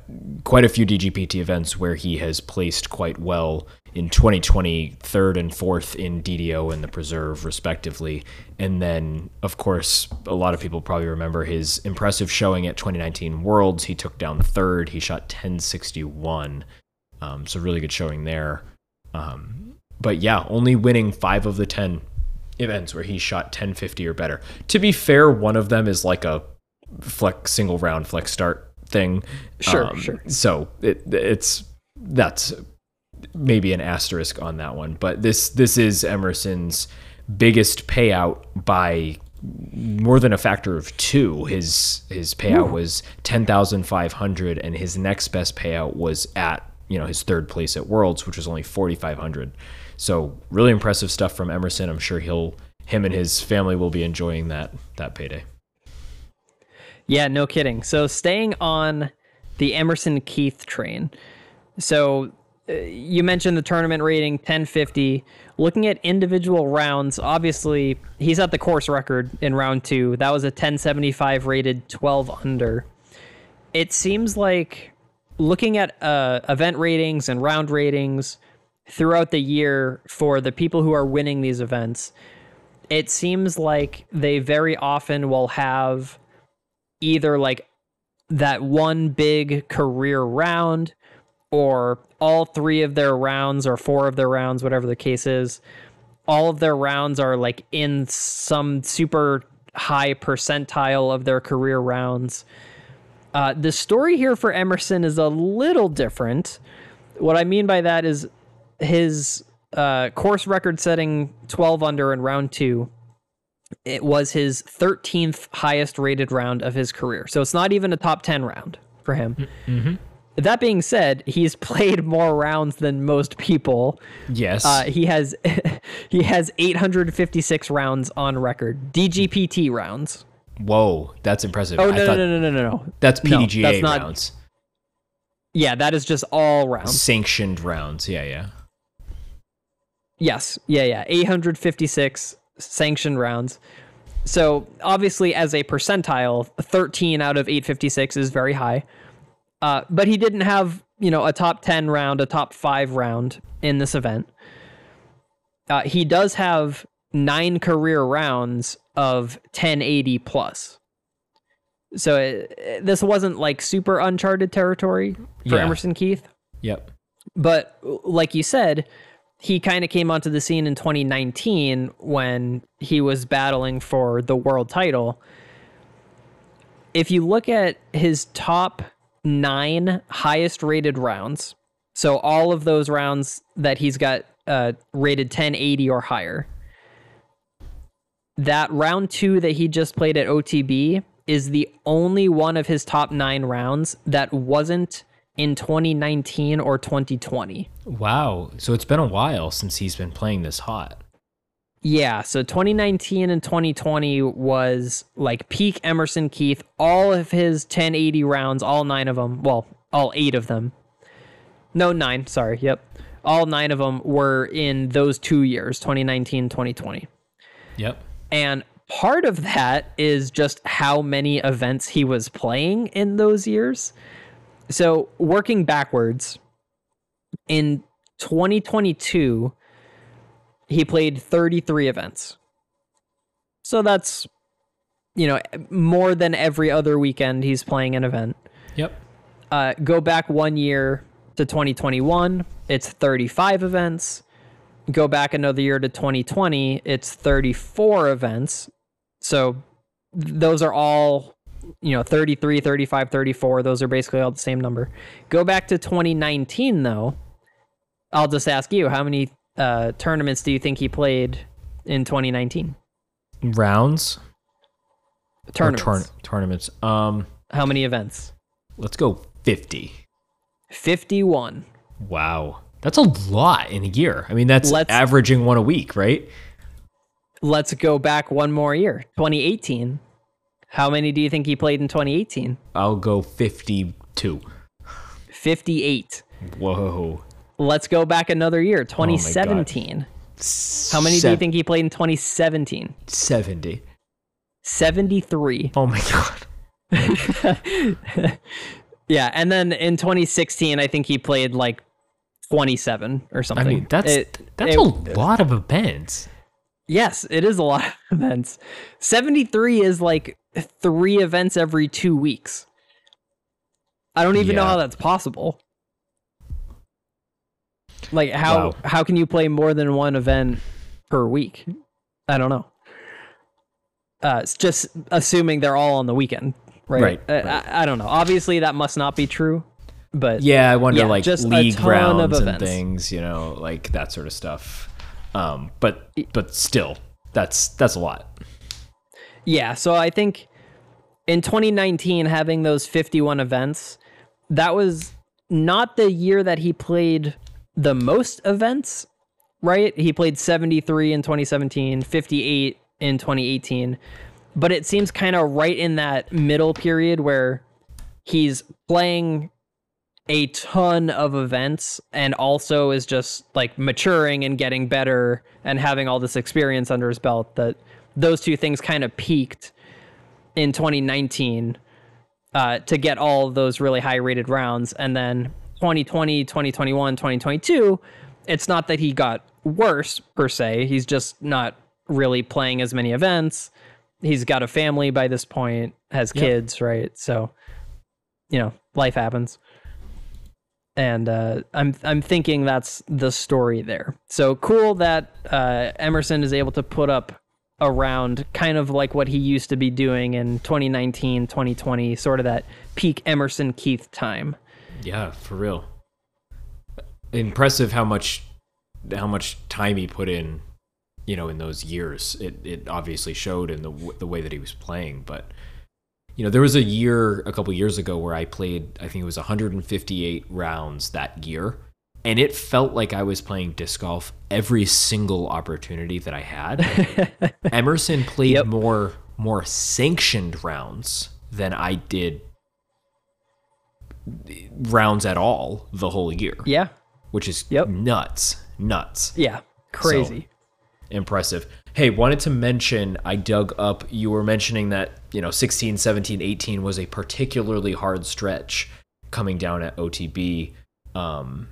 quite a few DGPT events where he has placed quite well in 2020, third and fourth in DDO and the Preserve, respectively. And then, of course, a lot of people probably remember his impressive showing at 2019 Worlds. He took down third. He shot 1061 um, so really good showing there. Um, but yeah, only winning five of the ten events where he shot 1050 or better. To be fair, one of them is like a flex single round flex start thing. Sure, um, sure. So it it's that's maybe an asterisk on that one, but this this is Emerson's biggest payout by more than a factor of two. His his payout was ten thousand five hundred, and his next best payout was at you know his third place at Worlds, which was only forty five hundred. So really impressive stuff from Emerson. I'm sure he'll him and his family will be enjoying that that payday. Yeah, no kidding. So staying on the Emerson Keith train. So uh, you mentioned the tournament rating 1050. Looking at individual rounds, obviously he's at the course record in round two. That was a 1075 rated 12 under. It seems like looking at uh, event ratings and round ratings throughout the year for the people who are winning these events, it seems like they very often will have either like that one big career round or all three of their rounds or four of their rounds, whatever the case is, all of their rounds are like in some super high percentile of their career rounds. Uh, the story here for Emerson is a little different. What I mean by that is his uh, course record setting 12 under in round two. It was his 13th highest rated round of his career. So it's not even a top 10 round for him. Mm-hmm. That being said, he's played more rounds than most people. Yes. Uh, he has he has 856 rounds on record, DGPT rounds. Whoa, that's impressive. Oh no no no no no no. That's No, PDGA that's not- rounds, Yeah, that is just all rounds. sanctioned rounds. Yeah, yeah. Yes. Yeah, yeah. 856 sanctioned rounds. So, obviously, as a percentile, 13 out of 856 is very high. Uh, but he didn't have, you know, a top 10 round, a top five round in this event. Uh, he does have nine career rounds of 1080 plus. So, it, this wasn't like super uncharted territory for Yeah. Emerson Keith Yep. but like you said he kind of came onto the scene in 2019 when he was battling for the world title. If you look at his top nine highest rated rounds so all of those rounds that he's got uh, rated 1080 or higher that round two that he just played at otb is the only one of his top nine rounds that wasn't in 2019 or 2020. Wow. So it's been a while since he's been playing this hot. Yeah, so 2019 and 2020 was like peak Emerson Keith. All of his 1080 rounds, all nine of them, well, all eight of them. No, nine, sorry. Yep. All nine of them were in those two years, 2019, 2020. Yep. And part of that is just how many events he was playing in those years. So, working backwards, in 2022, he played 33 events. So that's, you know, more than every other weekend he's playing an event. Yep. Uh, go back one year to 2021, it's 35 events. Go back another year to 2020, it's 34 events. So those are all, you know, 33, 35, 34. Those are basically all the same number. Go back to 2019, though. I'll just ask you, how many uh, tournaments do you think he played in 2019? Rounds. Tournaments. tourn- tournaments. Um, how many events? let's go 50. 51. Wow. That's a lot in a year. I mean, that's Let's- averaging one a week, right? Let's go back one more year. 2018. How many do you think he played in 2018? I'll go 52. 58. Whoa. Let's go back another year. 2017. How many do you think he played in 2017? 70. 73. Oh my god. Yeah, and then in 2016, I think he played like 27 or something. I mean, that's It- that's it- a lot of events. Yes, it is a lot of events. 73 is like three events every two weeks. I don't even know how that's possible. Like how Wow. how can you play more than one event per week? I don't know. Uh, it's just assuming they're all on the weekend, right? Right, Uh, I, I don't know. Obviously, that must not be true, but Yeah, I wonder Yeah, like just a league ton of rounds and things, you know, like that sort of stuff. Um, but but still, that's that's a lot. Yeah, so I think in 2019 having those 51 events, that was not the year that he played the most events, right? He played 73 in 2017, 58 in 2018, but it seems kind of right in that middle period where he's playing a ton of events and also is just like maturing and getting better and having all this experience under his belt that those two things kind of peaked in 2019 uh, to get all of those really high rated rounds. And then 2020 2021 2022 it's not that he got worse per se. He's just not really playing as many events. He's got a family by this point has Yep. kids right? So you know life happens. And uh, I'm I'm thinking that's the story there. So cool that uh, Emerson is able to put up a round kind of like what he used to be doing in 2019, 2020, sort of that peak Emerson Keith time. Yeah, for real. Impressive how much how much time he put in, you know, in those years. It it obviously showed in the the way that he was playing, but you know, there was a year a couple years ago where I played I think it was 158 rounds that year, and it felt like I was playing disc golf every single opportunity that I had. Emerson played Yep. more more sanctioned rounds than I did rounds at all the whole year, Yeah, which is Yep. nuts, nuts, yeah, crazy. impressive. Hey, wanted to mention I dug up you were mentioning that, you know, 16, 17, 18 was a particularly hard stretch coming down at OTB. Um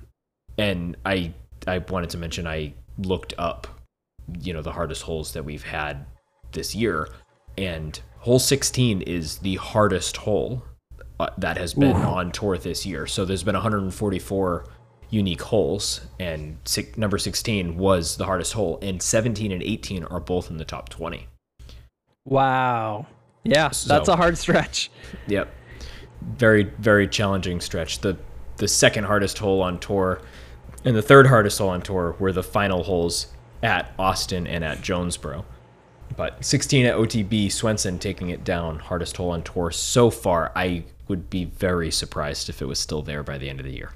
and I I wanted to mention I looked up you know the hardest holes that we've had this year and hole 16 is the hardest hole uh, that has been on tour this year so there's been 144 unique holes and si- number 16 was the hardest hole and 17 and 18 are both in the top 20 Wow. Yeah, that's a hard stretch. Yep. Very very challenging stretch. The the second hardest hole on tour and the third hardest hole on tour were the final holes at Austin and at Jonesboro. But 16 at OTB, Swenson taking it down, hardest hole on tour so far. I would be very surprised if it was still there by the end of the year.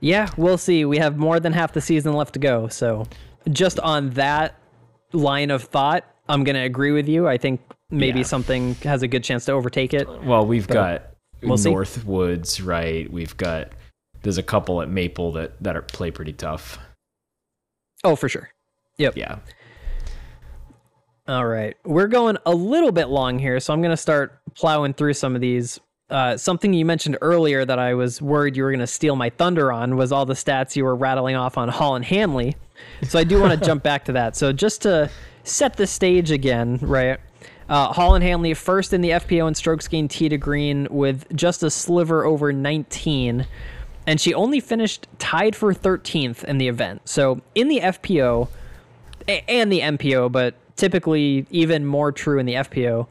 Yeah, we'll see. We have more than half the season left to go. So, just on that line of thought, I'm going to agree with you. I think maybe Yeah. something has a good chance to overtake it. Well, we've got we'll see. Northwoods, right? We've got there's a couple at Maple that that are play pretty tough. Oh, for sure. Yep. Yeah. All right. We're going a little bit long here, so I'm going to start plowing through some of these. Uh, something you mentioned earlier that I was worried you were going to steal my thunder on was all the stats you were rattling off on Holyn Handley. So I do want to jump back to that. So just to set the stage again, right? Uh, Holyn Handley first in the FPO and strokes gained tee to green with just a sliver over 19, and she only finished tied for 13th in the event. So in the FPO, and the MPO, but typically even more true in the FPO.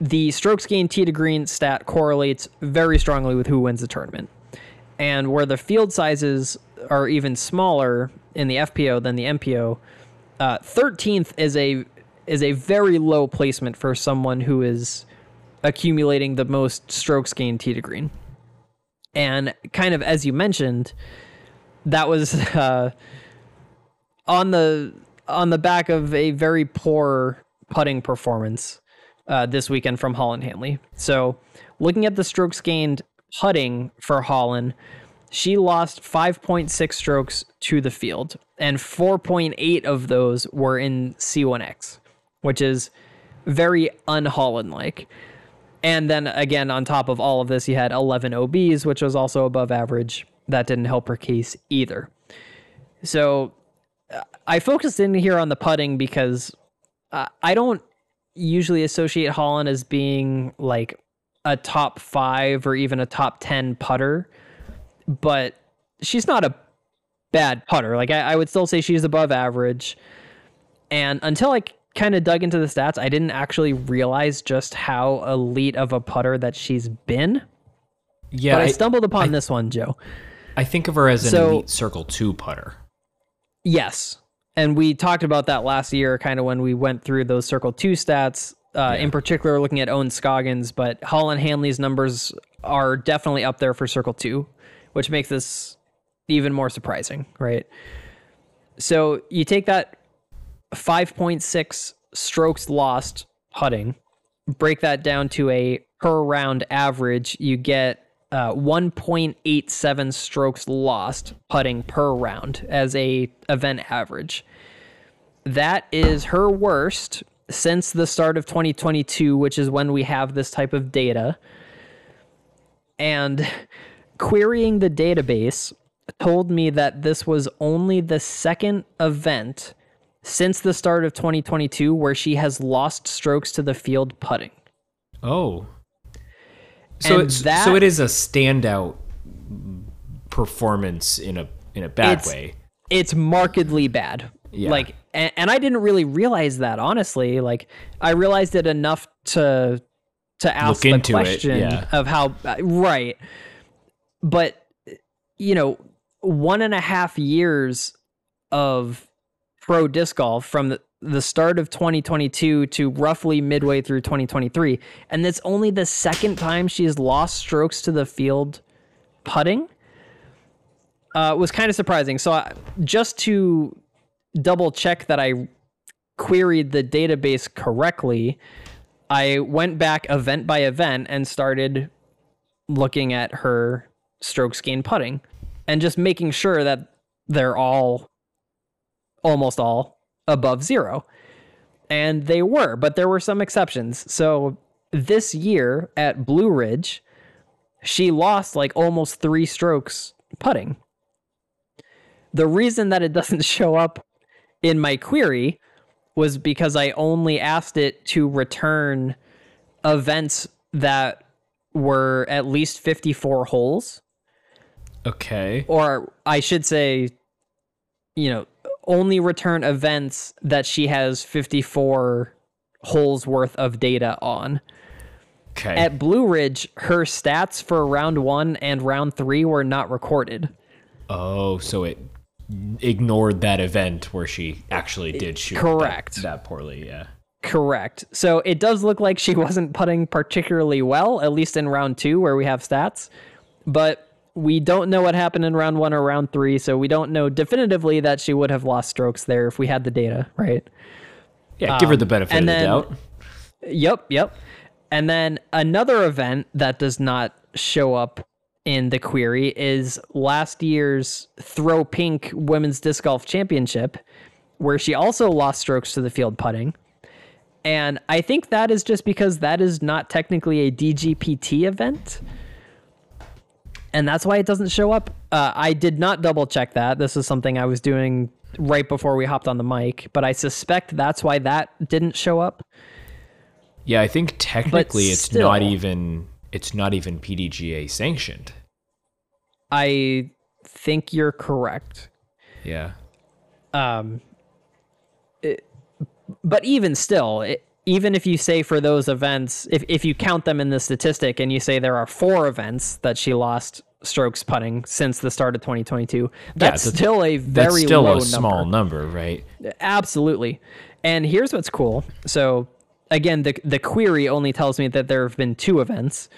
The strokes gained tee to green stat correlates very strongly with who wins the tournament. And where the field sizes are even smaller in the FPO than the MPO, uh, 13th is a is a very low placement for someone who is accumulating the most strokes gained tee to green. And kind of as you mentioned, that was uh, on the on the back of a very poor putting performance uh, this weekend from Holyn Handley. So, looking at the strokes gained putting for Holyn, she lost 5.6 strokes to the field, and 4.8 of those were in C1X, which is very un Holyn like. And then again, on top of all of this, you had 11 OBs, which was also above average. That didn't help her case either. So uh, I focused in here on the putting because uh, I don't usually associate Holyn as being like a top five or even a top 10 putter, but she's not a bad putter. Like I, I would still say she's above average. And until I kind of dug into the stats, I didn't actually realize just how elite of a putter that she's been. Yeah, but I, I, stumbled upon this one, Joe. I think of her as an So- elite circle two putter. Yes. and we talked about that last year, kind of when we went through those Circle Two stats. Uh, In particular, looking at Ohn Scoggins, but Holyn Handley's numbers are definitely up there for Circle Two, which makes this even more surprising, right? So you take that 5.6 strokes lost putting, break that down to a per round average, you get uh, 1.87 strokes lost putting per round as a event average. That is her worst since the start of 2022, which is when we have this type of data. And querying the database told me that this was only the second event since the start of 2022 where she has lost strokes to the field putting. Oh. So it's, that- so it is a standout performance in a in a bad It's- way. It's markedly bad. Yeah. Like and, and I didn't really realize that honestly. Like I realized it enough to to ask Look the into it, question yeah. of how uh, right. But you know, one and a half years of pro disc golf from the, the start of 2022 to roughly midway through 2023 and it's only the second time she's lost strokes to the field putting uh, was kind of surprising. So I, just to double check that i queried the database correctly i went back event by event and started looking at her strokes gained putting and just making sure that they're all almost all above zero. And they were, but there were some exceptions. So this year at Blue Ridge, she lost like almost three strokes putting. The reason that it doesn't show up in my query was because I only asked it to return events that were at least 54 holes Okay. or I should say, you know, only return events that she has 54 holes worth of data on. Okay. At Blue Ridge, her stats for round one and round three were not recorded. oh, so it ignored that event where she actually did shoot that- Correct. that, poorly. Yeah. Correct. So it does look like she wasn't putting particularly well, at least in round two where we have stats. But we don't know what happened in round one or round three, so we don't know definitively that she would have lost strokes there if we had the data, right? Yeah. give her the benefit Um, and of the then- doubt. Yep, yep. And then another event that does not show up in the query is last year's Throw Pink Women's Disc Golf Championship, where she also lost strokes to the field putting. And I think that is just because that is not technically a DGPT event. And that's why it doesn't show up. Uh, I did not double check that. This is something I was doing right before we hopped on the mic, but I suspect that's why that didn't show up. Yeah, I think technically it's not even it's not even PDGA sanctioned. I think you're correct. Yeah. Um, it- but even still, it, even if you say for those events, if, if you count them in the statistic and you say there are four events that she lost strokes putting since the start of 2022, that's that's- still a That's very still low a number. small number, right? Absolutely. And here's what's cool. So again, the the query only tells me that there have been two events.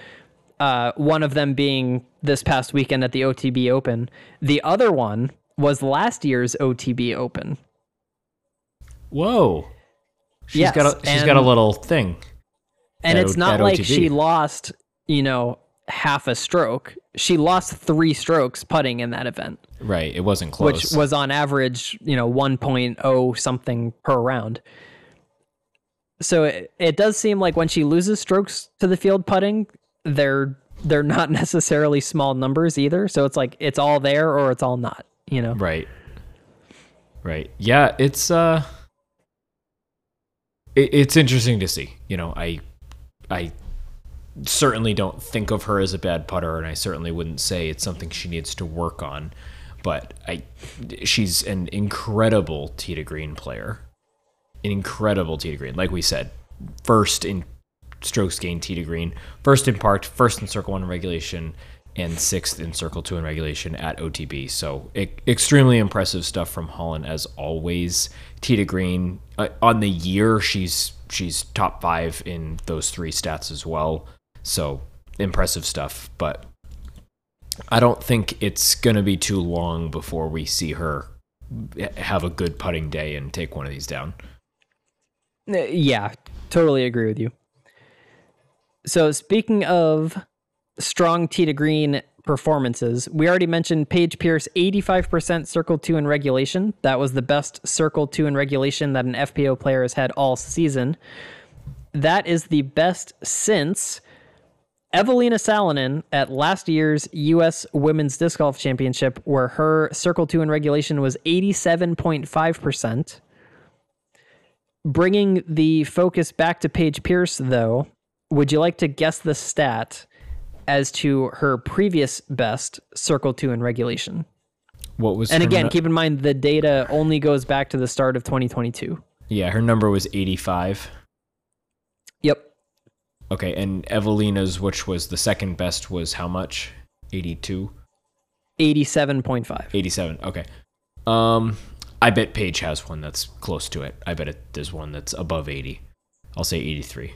Uh, one of them being this past weekend at the OTB Open. The other one was last year's OTB Open. Whoa. She's Yes, got a she's got a little thing. And At it's not like she lost, you know, half a stroke. She lost three strokes putting in that event, Right. It wasn't close. which was on average, you know, 1.0 something per round. So it, it does seem like when she loses strokes to the field putting, they're they're not necessarily small numbers either. So it's like it's all there or it's all not, you know. Right. Right. Yeah, it's uh it, it's interesting to see. You know, I I certainly don't think of her as a bad putter and I certainly wouldn't say it's something she needs to work on, but I she's an incredible tee to green player. An incredible tee to green. Like we said, first in strokes gained tee to green, first in parked, first in circle one regulation, and sixth in Circle 2 in regulation at OTB. So extremely impressive stuff from Holyn as always. tee to green uh, on the year she's she's top 5 in those three stats as well. So impressive stuff, but I don't think it's going to be too long before we see her have a good putting day and take one of these down. Uh, Yeah, totally agree with you. So speaking of strong tee to Green performances, we already mentioned Paige Pierce 85% circle 2 in regulation. That was the best circle 2 in regulation that an FPO player has had all season. That is the best since Evelina Salonen at last year's U.S. Women's Disc Golf Championship, where her circle 2 in regulation was 87.5%. Bringing the focus back to Paige Pierce, though, would you like to guess the stat as to her previous best circle two in regulation? What was And again, nu- keep in mind the data only goes back to the start of 2022. yeah, her number was 85. Yep. Okay, and Evelina's, which was the second best, was how much? 82? 87.5. 87. Okay. Um, I bet Paige has one that's close to it. I bet it, there's one that's above 80. I'll say 83.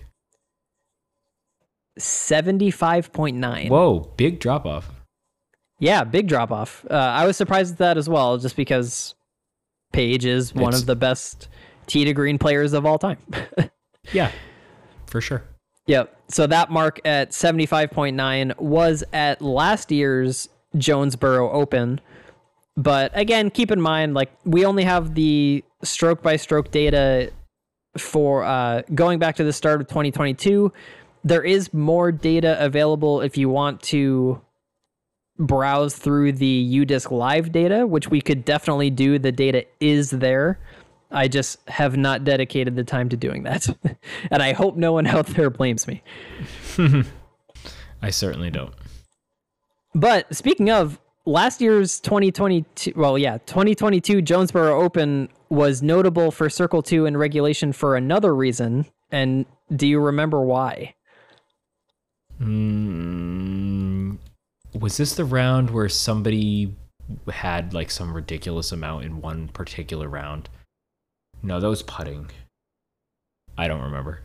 75.9. Whoa, big drop off. Yeah, big drop off. Uh, I was surprised at that as well, just because Paige is one It's- of the best tee to green players of all time. Yeah, for sure. Yep. So that mark at 75.9 was at last year's Jonesboro Open. But again, keep in mind, like, we only have the stroke by stroke data for uh, going back to the start of 2022. There is more data available if you want to browse through the UDisc live data, which we could definitely do. The data is there. I just have not dedicated the time to doing that. and I hope no one out there blames me. I certainly don't. But speaking of last year's 2022, well, yeah, 2022 Jonesboro Open was notable for Circle 2 and regulation for another reason. And do you remember why? Mm, was this the round where somebody had like some ridiculous amount in one particular round? No, that was putting. I don't remember.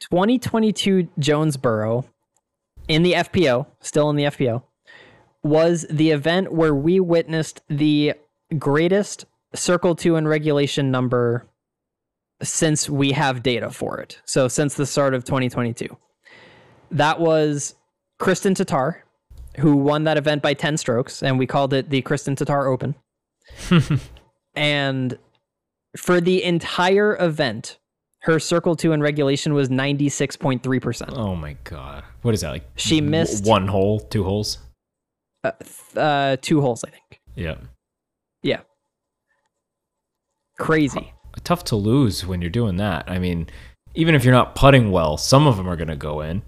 2022 Jonesboro in the FPO, still in the FPO, was the event where we witnessed the greatest Circle 2 and regulation number since we have data for it. So, since the start of 2022. That was Kristin Tattar, who won that event by 10 strokes, and we called it the Kristin Tattar Open. and for the entire event, her circle two in regulation was 96.3%. Oh my god. What is that like? She missed- one hole, two holes. Uh, two holes, I think. Yeah. Yeah. Crazy. Tough to lose when you're doing that. I mean, even if you're not putting well, some of them are going to go in.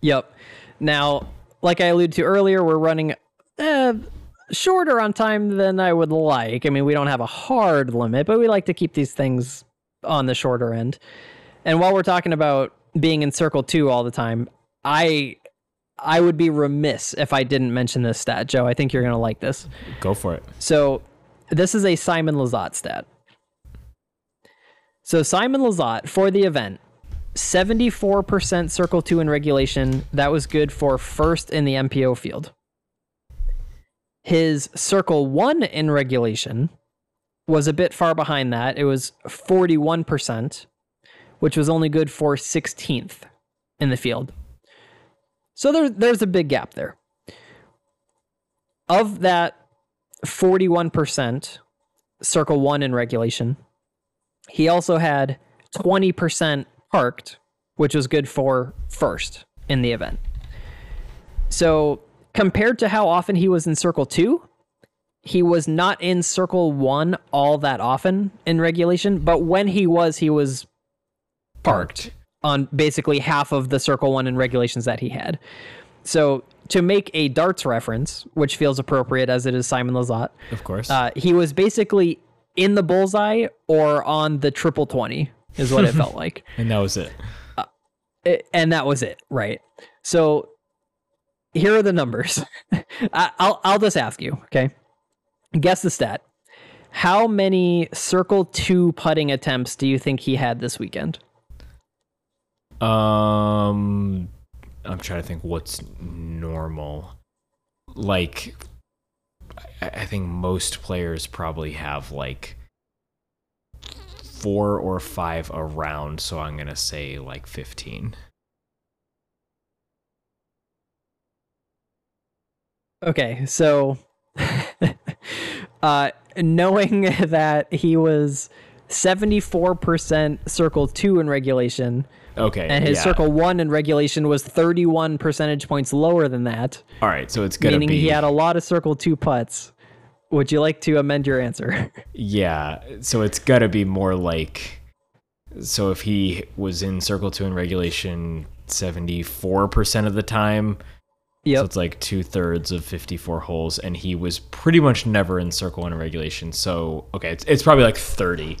Yep. Now, like I alluded to earlier, we're running uh, shorter on time than I would like. I mean, we don't have a hard limit, but we like to keep these things on the shorter end. And while we're talking about being in circle two all the time, I I would be remiss if I didn't mention this stat, Joe. I think you're gonna like this. Go for it. So this is a Simon Lizotte stat. So Simon Lizotte for the event, 74% circle two in regulation. That was good for first in the MPO field. His circle one in regulation was a bit far behind that. It was 41%, which was only good for 16th in the field. So there, there's a big gap there. Of that 41% circle one in regulation. He also had 20% parked, which was good for first in the event. So, compared to how often he was in circle two, he was not in circle one all that often in regulation, but when he was, he was parked on basically half of the circle one in regulations that he had. So, to make a darts reference, which feels appropriate as it is Simon Lizotte, Of course. uh, he was basically in the bullseye or on the triple 20 is what it felt like and that was it. It- and that was it right so here are the numbers. I, I'll I'll just ask you, okay? Guess the stat. How many circle two putting attempts do you think he had this weekend? Um, I'm trying to think what's normal. Like, I think most players probably have like four or five around, so I'm gonna say like 15. Okay, so uh, knowing that he was 74% circle two in regulation, Okay, and his yeah. circle one in regulation was 31 percentage points lower than that, All right, so it's gonna meaning be he had a lot of circle two putts. Would you like to amend your answer? Yeah, so it's got to be more like so if he was in circle 2 in regulation 74% of the time, so it's like two thirds of 54 holes, and he was pretty much never in circle 1 in regulation. So, okay, it's, it's probably like 30.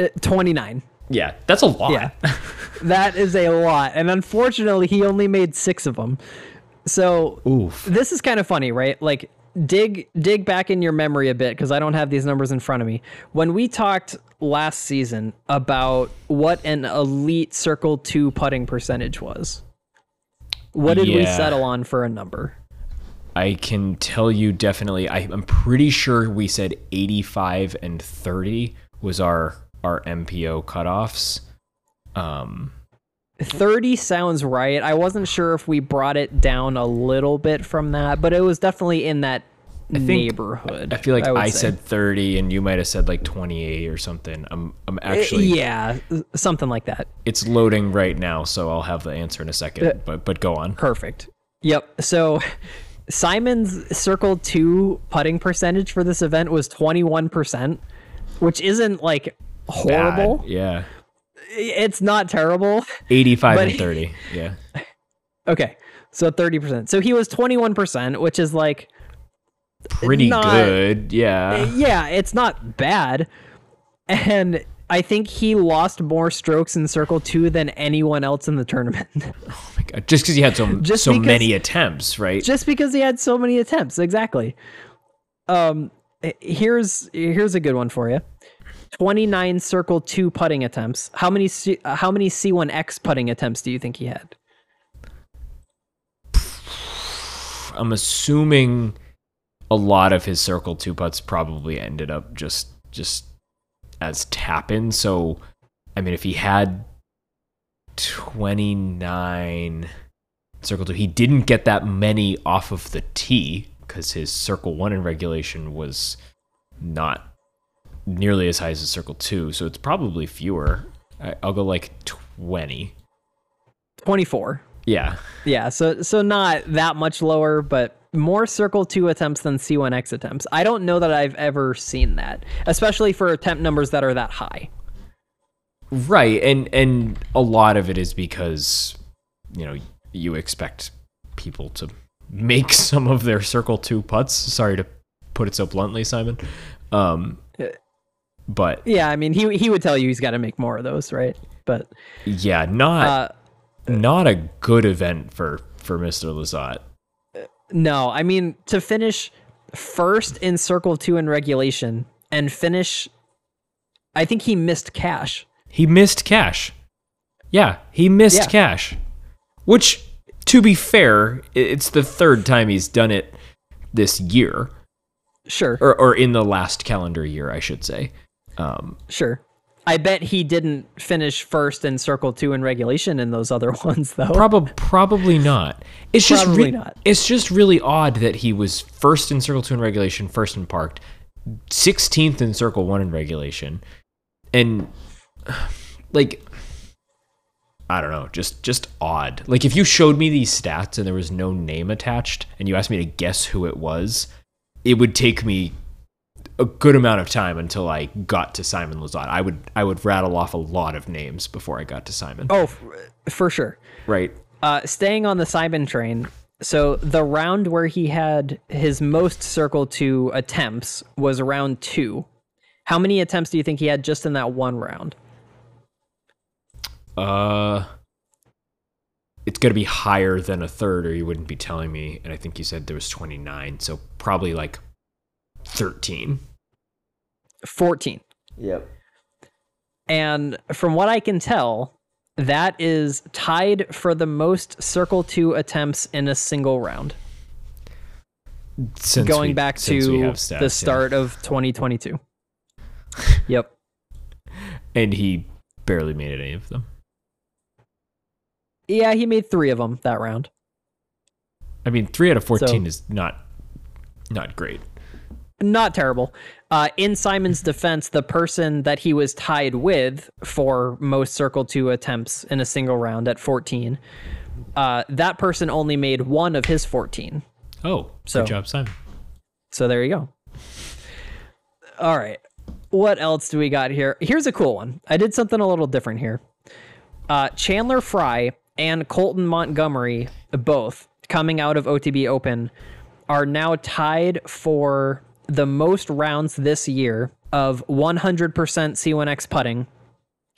Uh, 29. Yeah, that's a lot. Yeah. that is a lot. And unfortunately, he only made six of them. So Oof. this is kind of funny, right? Like dig dig back in your memory a bit because I don't have these numbers in front of me. When we talked last season about what an elite circle 2 putting percentage was. What did we settle on for a number? I can tell you definitely, I, I'm pretty sure we said 85 and 30 was our, our MPO cutoffs. Um, 30 sounds right. I wasn't sure if we brought it down a little bit from that, but it was definitely in that think- neighborhood. I feel like would I, said 30 and you might have said like 28 or something. I'm I'm Uh, actually yeah, something like that. it's loading right now, so I'll have the answer in a second. Uh, but but go on. Perfect. Yep. So Simon's circle two putting percentage for this event was 21%, which isn't like horrible. Bad. Yeah. It's not terrible. 85 But- and 30. Yeah. Okay. So 30%. So he was 21%, which is like, Pretty Not- good. Yeah. yeah, it's not bad. And I think he lost more strokes in circle two than anyone else in the tournament. Oh my God. Just because he had so Just so because- many attempts, right? just because he had so many attempts exactly um here's here's a good one for you 29 circle 2 putting attempts how many C, how many c1x putting attempts do you think he had I'm assuming a lot of his circle two putts probably ended up just just as tap in. So, I mean, if he had 29 circle two, he didn't get that many off of the tee because his circle one in regulation was not nearly as high as his circle two. So it's probably fewer. I, I'll go like 20. 24 Yeah. yeah so so not that much lower but more circle 2 attempts than c1x attempts i don't know that i've ever seen that especially for attempt numbers that are that high Right, and and a lot of it is because you know you expect people to make some of their circle two putts. Sorry to put it so bluntly, Simon. Um, but yeah i mean he he would tell you he's got to make more of those right but yeah, not uh not a good event for for Mister Lizotte. No, I mean to finish first in circle two in regulation and finish. I think he missed cash. He missed cash. Yeah, he missed Yeah. cash. Which, to be fair, it's the third time he's done it this year, Sure, or or in the last calendar year, I should say. Um, sure. I bet he didn't finish first in circle two in regulation in those other ones though. Probably, probably not. It's just Probably re- not. It's just really odd that he was first in Circle Two in regulation, first in parked, sixteenth in Circle One in regulation, and like I don't know, just just odd. Like if you showed me these stats and there was no name attached, and you asked me to guess who it was, it would take me a good amount of time until I got to Simon Lizotte. I would I would rattle off a lot of names before I got to Simon. oh, for sure. Right. Uh, staying on the Simon train. So the round where he had his most circle two attempts was round two. How many attempts do you think he had just in that one round? Uh, it's going to be higher than a third, or you wouldn't be telling me. And I think you said there was 29, so probably like 13. 14. Yep. And from what I can tell, that is tied for the most Circle 2 attempts in a single round. Since going we- back since to stats, the yeah. start of 2022. yep. and he barely made any of them. Yeah, he made three of them that round. I mean, three out of 14 So- is not not great. Not terrible. Uh, in Simon's defense, the person that he was tied with for most Circle 2 attempts in a single round at 14, uh, that person only made one of his 14. Oh, So- good job, Simon. So there you go. All right. What else do we got here? Here's a cool one. I did something a little different here. Uh, Chandler Fry and Colton Montgomery, both coming out of OTB Open, are now tied for the most rounds this year of 100% C1X putting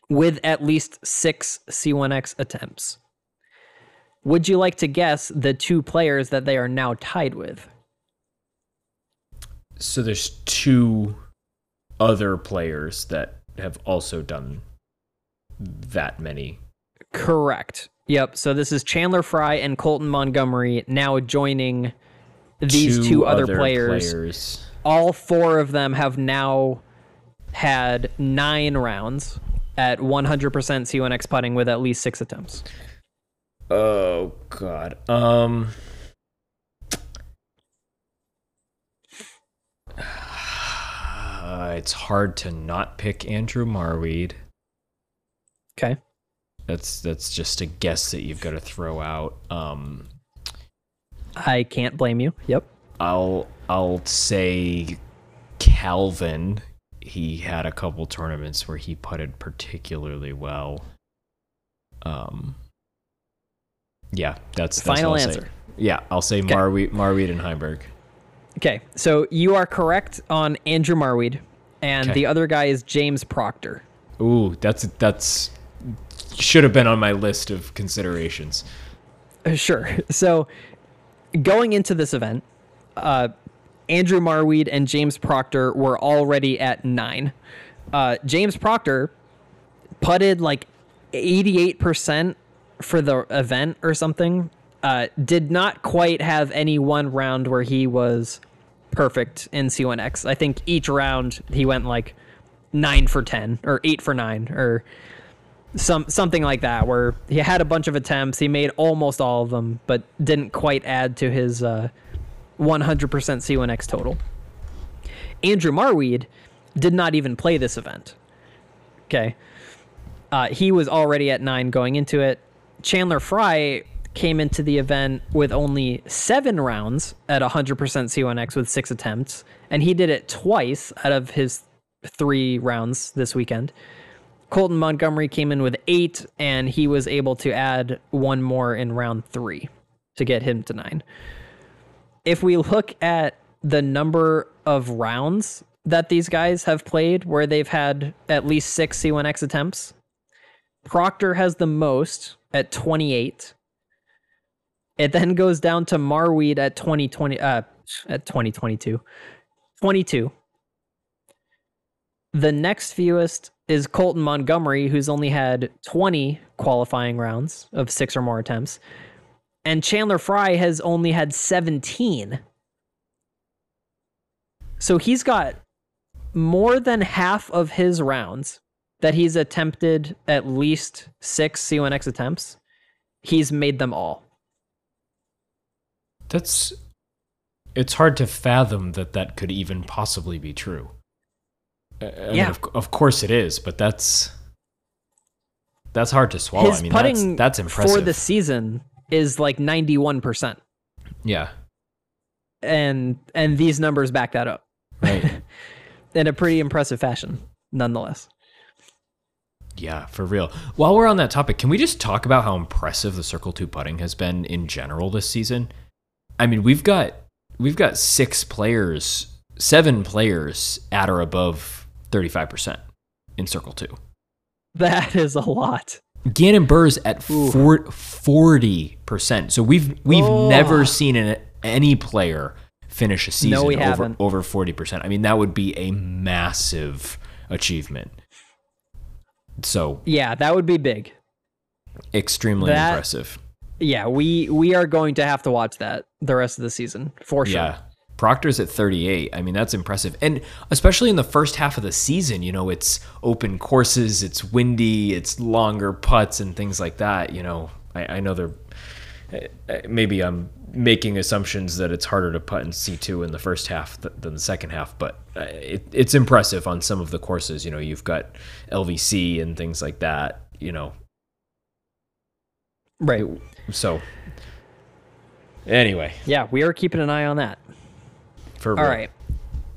with at least six C1X attempts. Would you like to guess the two players that they are now tied with? So there's two other players that have also done that many. Correct. Yep. So this is Chandler Fry and Colton Montgomery now joining these two, other, players. players. All four of them have now had nine rounds at 100% C1X putting with at least six attempts. Oh God. Um. Uh, it's hard to not pick Andrew Marwede. Okay. That's that's just a guess that you've got to throw out. Um, I can't blame you. Yep. I'll I'll say Calvin. He had a couple tournaments where he putted particularly well. Um. Yeah, that's, that's Final I'll say. answer. Yeah, I'll say Marwede, Marwede and Heimburg. Okay. So you are correct on Andrew Marwede, and Okay. the other guy is James Proctor. Ooh, that's that's should have been on my list of considerations. Uh, Sure. So going into this event, uh, Andrew Marwede and James Proctor were already at nine. Uh, James Proctor putted like 88% for the event or something. Uh, did not quite have any one round where he was perfect in C1X. I think each round he went like nine for 10 or eight for nine or some something like that where he had a bunch of attempts he made almost all of them but didn't quite add to his uh, 100% c1x total. Andrew Marwede did not even play this event. Okay. Uh, he was already at nine going into it. Chandler fry came into the event with only seven rounds at 100% c1x with six attempts and he did it twice out of his three rounds this weekend. Colton Montgomery came in with eight, and he was able to add one more in round three to get him to nine. If we look at the number of rounds that these guys have played where they've had at least six C1X attempts, Proctor has the most at 28. It then goes down to Marwede at 2020 uh at 2022. 22. The next fewest is Colton Montgomery, who's only had 20 qualifying rounds of six or more attempts. And Chandler Fry has only had 17. So he's got more than half of his rounds that he's attempted at least six C1X attempts. He's made them all. That's it's hard to fathom that that could even possibly be true. I- I mean, Yeah. of, of course it is, but that's that's hard to swallow. his I mean, putting that's, that's impressive. for the season is like 91%. yeah, And and these numbers back that up. right. in a pretty impressive fashion, nonetheless. Yeah, for real. While we're on that topic, can we just talk about how impressive the Circle 2 putting has been in general this season? I mean, we've got we've got 6 players, 7 players at or above 35% in Circle 2. That is a lot. Gannon Buhr's at forty percent. So we've we've Oh. never seen an, any player finish a season we over haven't. over forty percent. I mean, that would be a massive achievement. So Yeah, that would be big. extremely That- impressive. Yeah, we we are going to have to watch that the rest of the season for sure. Yeah. Proctor's at 38. I mean, that's impressive. And especially in the first half of the season, you know, it's open courses, it's windy, it's longer putts and things like that. You know, I, I know they're maybe I'm making assumptions that it's harder to putt in C2 in the first half th- than the second half, but uh, it, it's impressive on some of the courses. You know, you've got LVC and things like that, you know, Right. so anyway, Yeah, we are keeping an eye on that. For All right.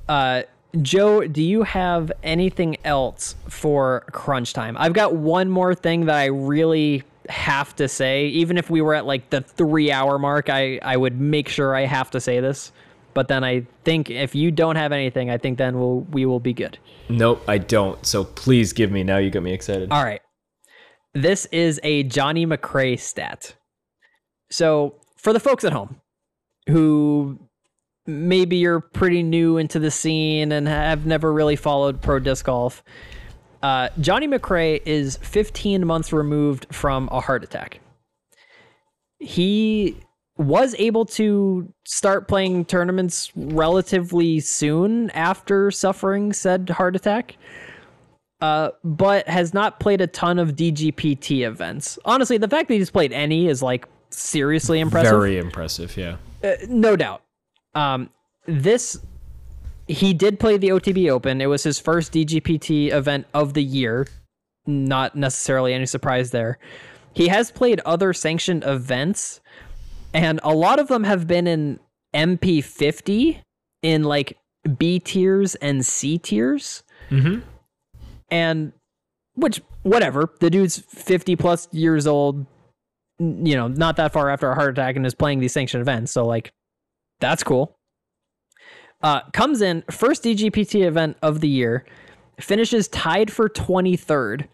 Uh Joe, do you have anything else for crunch time? I've got one more thing that I really have to say. Even if we were at like the three hour mark, I, I would make sure I have to say this. But then I think if you don't have anything, I think then we'll we will be good. Nope, I don't. So please give me now. You got me excited. All right. This is a Johnny McRae stat. So, for the folks at home who maybe you're pretty new into the scene and have never really followed pro disc golf, uh, Johnny McRae is 15 months removed from a heart attack. He was able to start playing tournaments relatively soon after suffering said heart attack uh, but has not played a ton of DGPT events. Honestly, the fact that he's played any is like seriously impressive. Very impressive. Yeah. Uh, no doubt. Um, this he did play the OTB Open. It was his first DGPT event of the year. Not necessarily any surprise there. He has played other sanctioned events, and a lot of them have been in MP50 in like B tiers and C tiers Mm-hmm. and which whatever the dude's 50 plus years old you know not that far after a heart attack and is playing these sanctioned events so like that's cool uh comes in first dgpt event of the year finishes tied for 23rd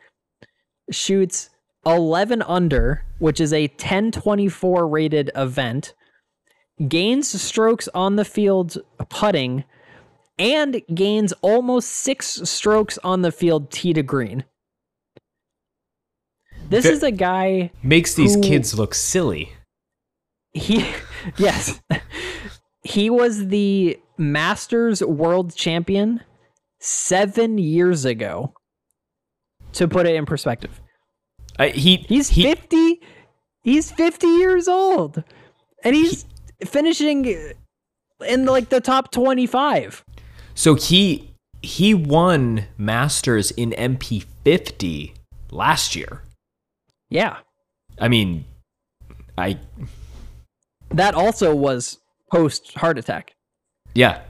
shoots 11 under which is a 1024 rated event gains strokes on the field putting and gains almost six strokes on the field tee to green. This is a guy Makes these Who- kids look silly. he yes. He was the Masters World Champion 7 years ago. To put it in perspective. I, he He's he, 50 He's 50 years old. And he's finishing in like the top 25. so he he won Masters in MP50 last year. Yeah. I mean, I That also was post heart attack. yeah,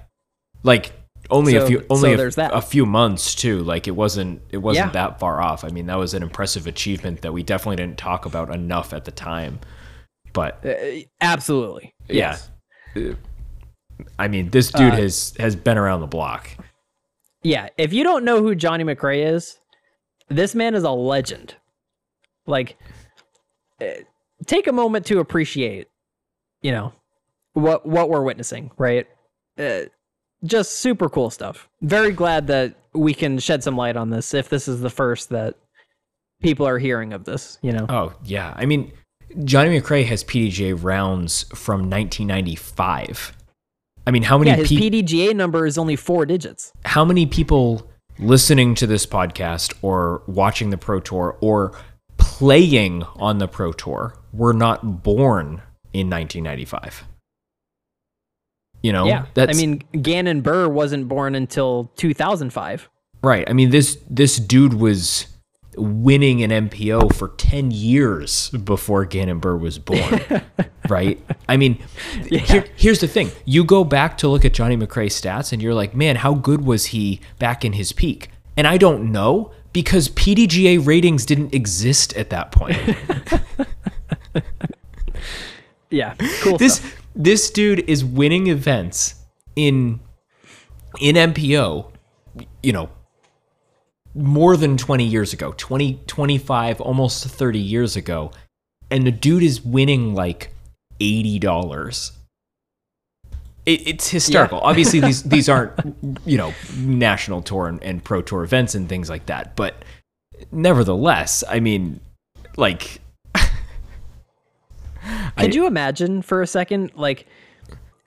like only a So- few so only a, there's that. a few months too. Like it wasn't it wasn't Yeah. that far off. I mean, that was an impressive achievement that we definitely didn't talk about enough at the time. But Uh, absolutely. Yeah. Yes. I mean, this dude Uh, has has been around the block. Yeah. If you don't know who Johnny McRae is, this man is a legend. Like, uh, take a moment to appreciate, you know, what what we're witnessing, right? Uh, just super cool stuff. Very glad that we can shed some light on this. If this is the first that people are hearing of this, you know. Oh yeah, I mean, Johnny McRae has PDGA rounds from 1995. I mean, how many yeah, his pe- PDGA number is only four digits. how many people listening to this podcast or watching the Pro Tour or playing on the Pro Tour were not born in 1995? You know, yeah, that's I mean, Gannon Buhr wasn't born until 2005. Right. I mean this this dude was winning an MPO for 10 years before Gannon Buhr was born. right? I mean, here, here's the thing. You go back to look at Johnny McRae's stats and you're like, "Man, how good was he back in his peak?" And I don't know because PDGA ratings didn't exist at that point. Yeah, cool. this stuff. This dude is winning events in in MPO, you know, more than 20 years ago, 20, 25, almost 30 years ago. And the dude is winning like $80. It, it's hysterical. Yeah. Obviously, these these aren't you know national tour and, and pro tour events and things like that. But nevertheless, I mean, like, Could you imagine for a second, like,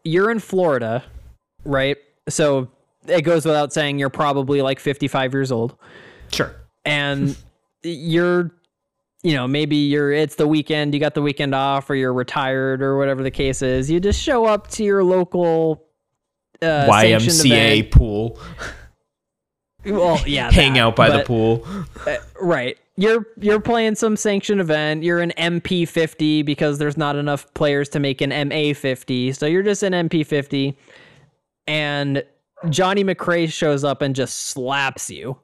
you're in Florida, right? So it goes without saying you're probably like 55 years old, sure, and you're, you know, maybe you're, it's the weekend, you got the weekend off, or you're retired, or whatever the case is. You just show up to your local uh, YMCA pool, Well, yeah, hang that, out by the but- pool. Uh, right. You're you're playing some sanctioned event. You're an MP50 because there's not enough players to make an MA50. So you're just an MP50 and Johnny McRae shows up and just slaps you.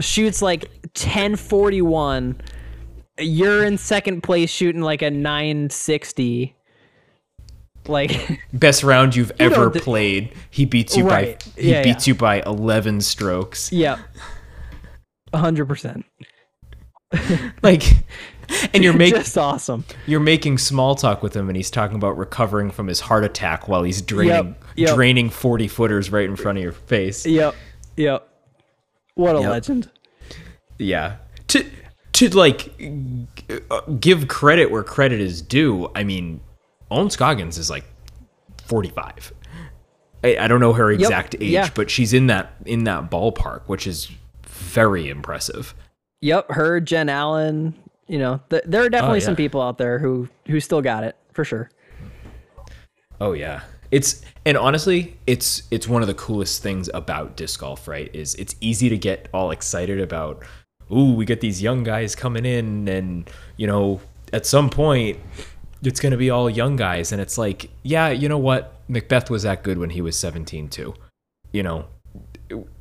Shoots like 1041. You're in second place shooting like a 960. Like Best round you've know, ever the- played. He beats you Right. by he Yeah, beats you by 11 strokes. yeah. 100%. Like and you're making just awesome. you're making small talk with him and he's talking about recovering from his heart attack while he's draining yep. draining 40 footers right in front of your face. Yep. Yep. What a Yep. legend. Yeah. To to like uh, give credit where credit is due. I mean, Ohn Scoggins is like 45. I, I don't know her exact age, yeah. but she's in that in that ballpark, which is very impressive. Yep, her, Jen Allen. You know, th- there are definitely Oh, yeah. some people out there who who still got it for sure. Oh yeah. It's and honestly, it's it's one of the coolest things about disc golf, right? Is it's easy to get all excited about, ooh, we get these young guys coming in and, you know, at some point it's going to be all young guys and it's like, yeah, you know what? McBeth was that good when he was 17 too. You know,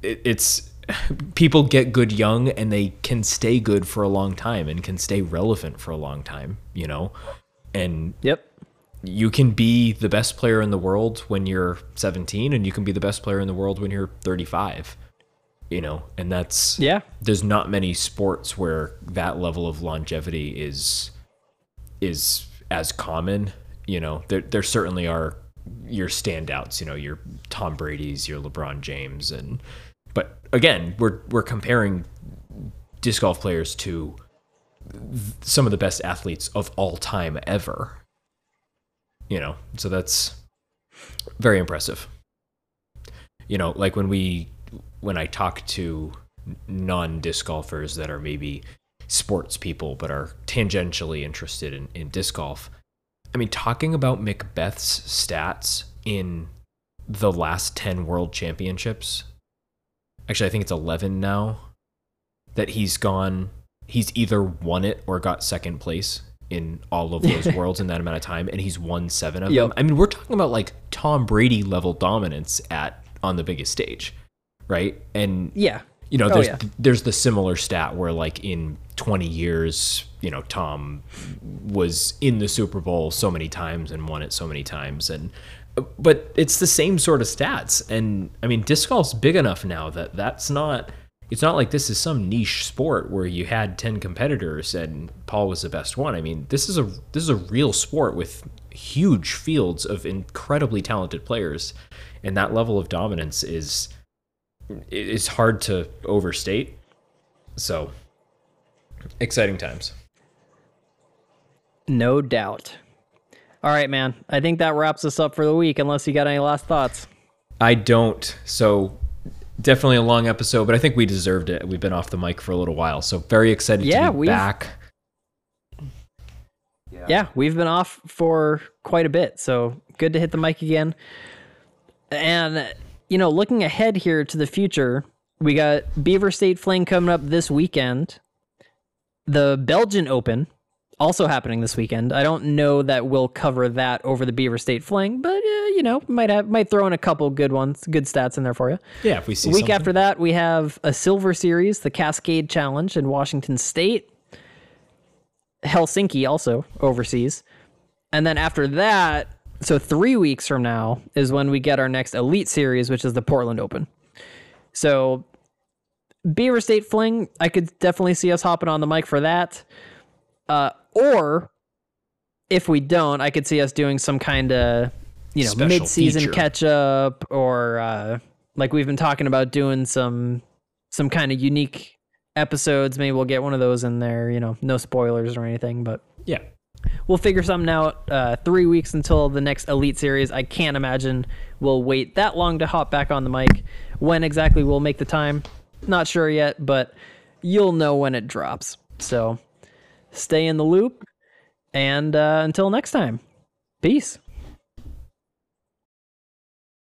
it, it's people get good young and they can stay good for a long time and can stay relevant for a long time, you know? And Yep. you can be the best player in the world when you're 17 and you can be the best player in the world when you're 35 you know and that's Yeah. there's not many sports where that level of longevity is is as common you know there there certainly are your standouts you know your Tom Brady's your LeBron James and but again we're we're comparing disc golf players to some of the best athletes of all time ever you know so that's very impressive. You know like when we when i talk to non disc golfers that are maybe sports people but are tangentially interested in, in disc golf. I mean talking about McBeth's stats in the last 10 world championships actually i think it's 11 now that he's gone he's either won it or got second place in all of those worlds in that amount of time and he's won seven of them. I mean we're talking about like tom brady level dominance at on the biggest stage right? And Yeah. You know Oh, there's yeah. there's the similar stat where like in 20 years you know tom was in the super bowl so many times and won it so many times and but it's the same sort of stats and i mean disc golf's big enough now that that's not it's not like this is some niche sport where you had 10 competitors and paul was the best one i mean this is a this is a real sport with huge fields of incredibly talented players and that level of dominance is is hard to overstate. So exciting times. No doubt. All right, man. I think that wraps us up for the week unless you got any last thoughts. I don't. So definitely a long episode, but I think we deserved it. We've been off the mic for a little while, so very excited Yeah, to be we've- back. yeah, we've been off for quite a bit, so good to hit the mic again. And you know, looking ahead here to the future, we got Beaver State Fling coming up this weekend. The Belgian Open also happening this weekend. I don't know that we'll cover that over the Beaver State Fling, but uh, you know, might have might throw in a couple good ones, good stats in there for you. Yeah, if we see week something. after that, we have a silver series, the Cascade Challenge in Washington State, Helsinki also overseas, and then after that, so three weeks from now is when we get our next elite series, which is the Portland Open. So Beaver State Fling, I could definitely see us hopping on the mic for that. Uh, or if we don't, I could see us doing some kind of you know Special mid-season feature. catch up, or uh, like we've been talking about doing some some kind of unique episodes. Maybe we'll get one of those in there. You know, no spoilers or anything, but Yeah. We'll figure something out. Uh, three weeks until the next Elite Series. I can't imagine we'll wait that long to hop back on the mic. When exactly we'll make the time, not sure yet, but you'll know when it drops. So stay in the loop. And uh, until next time, peace.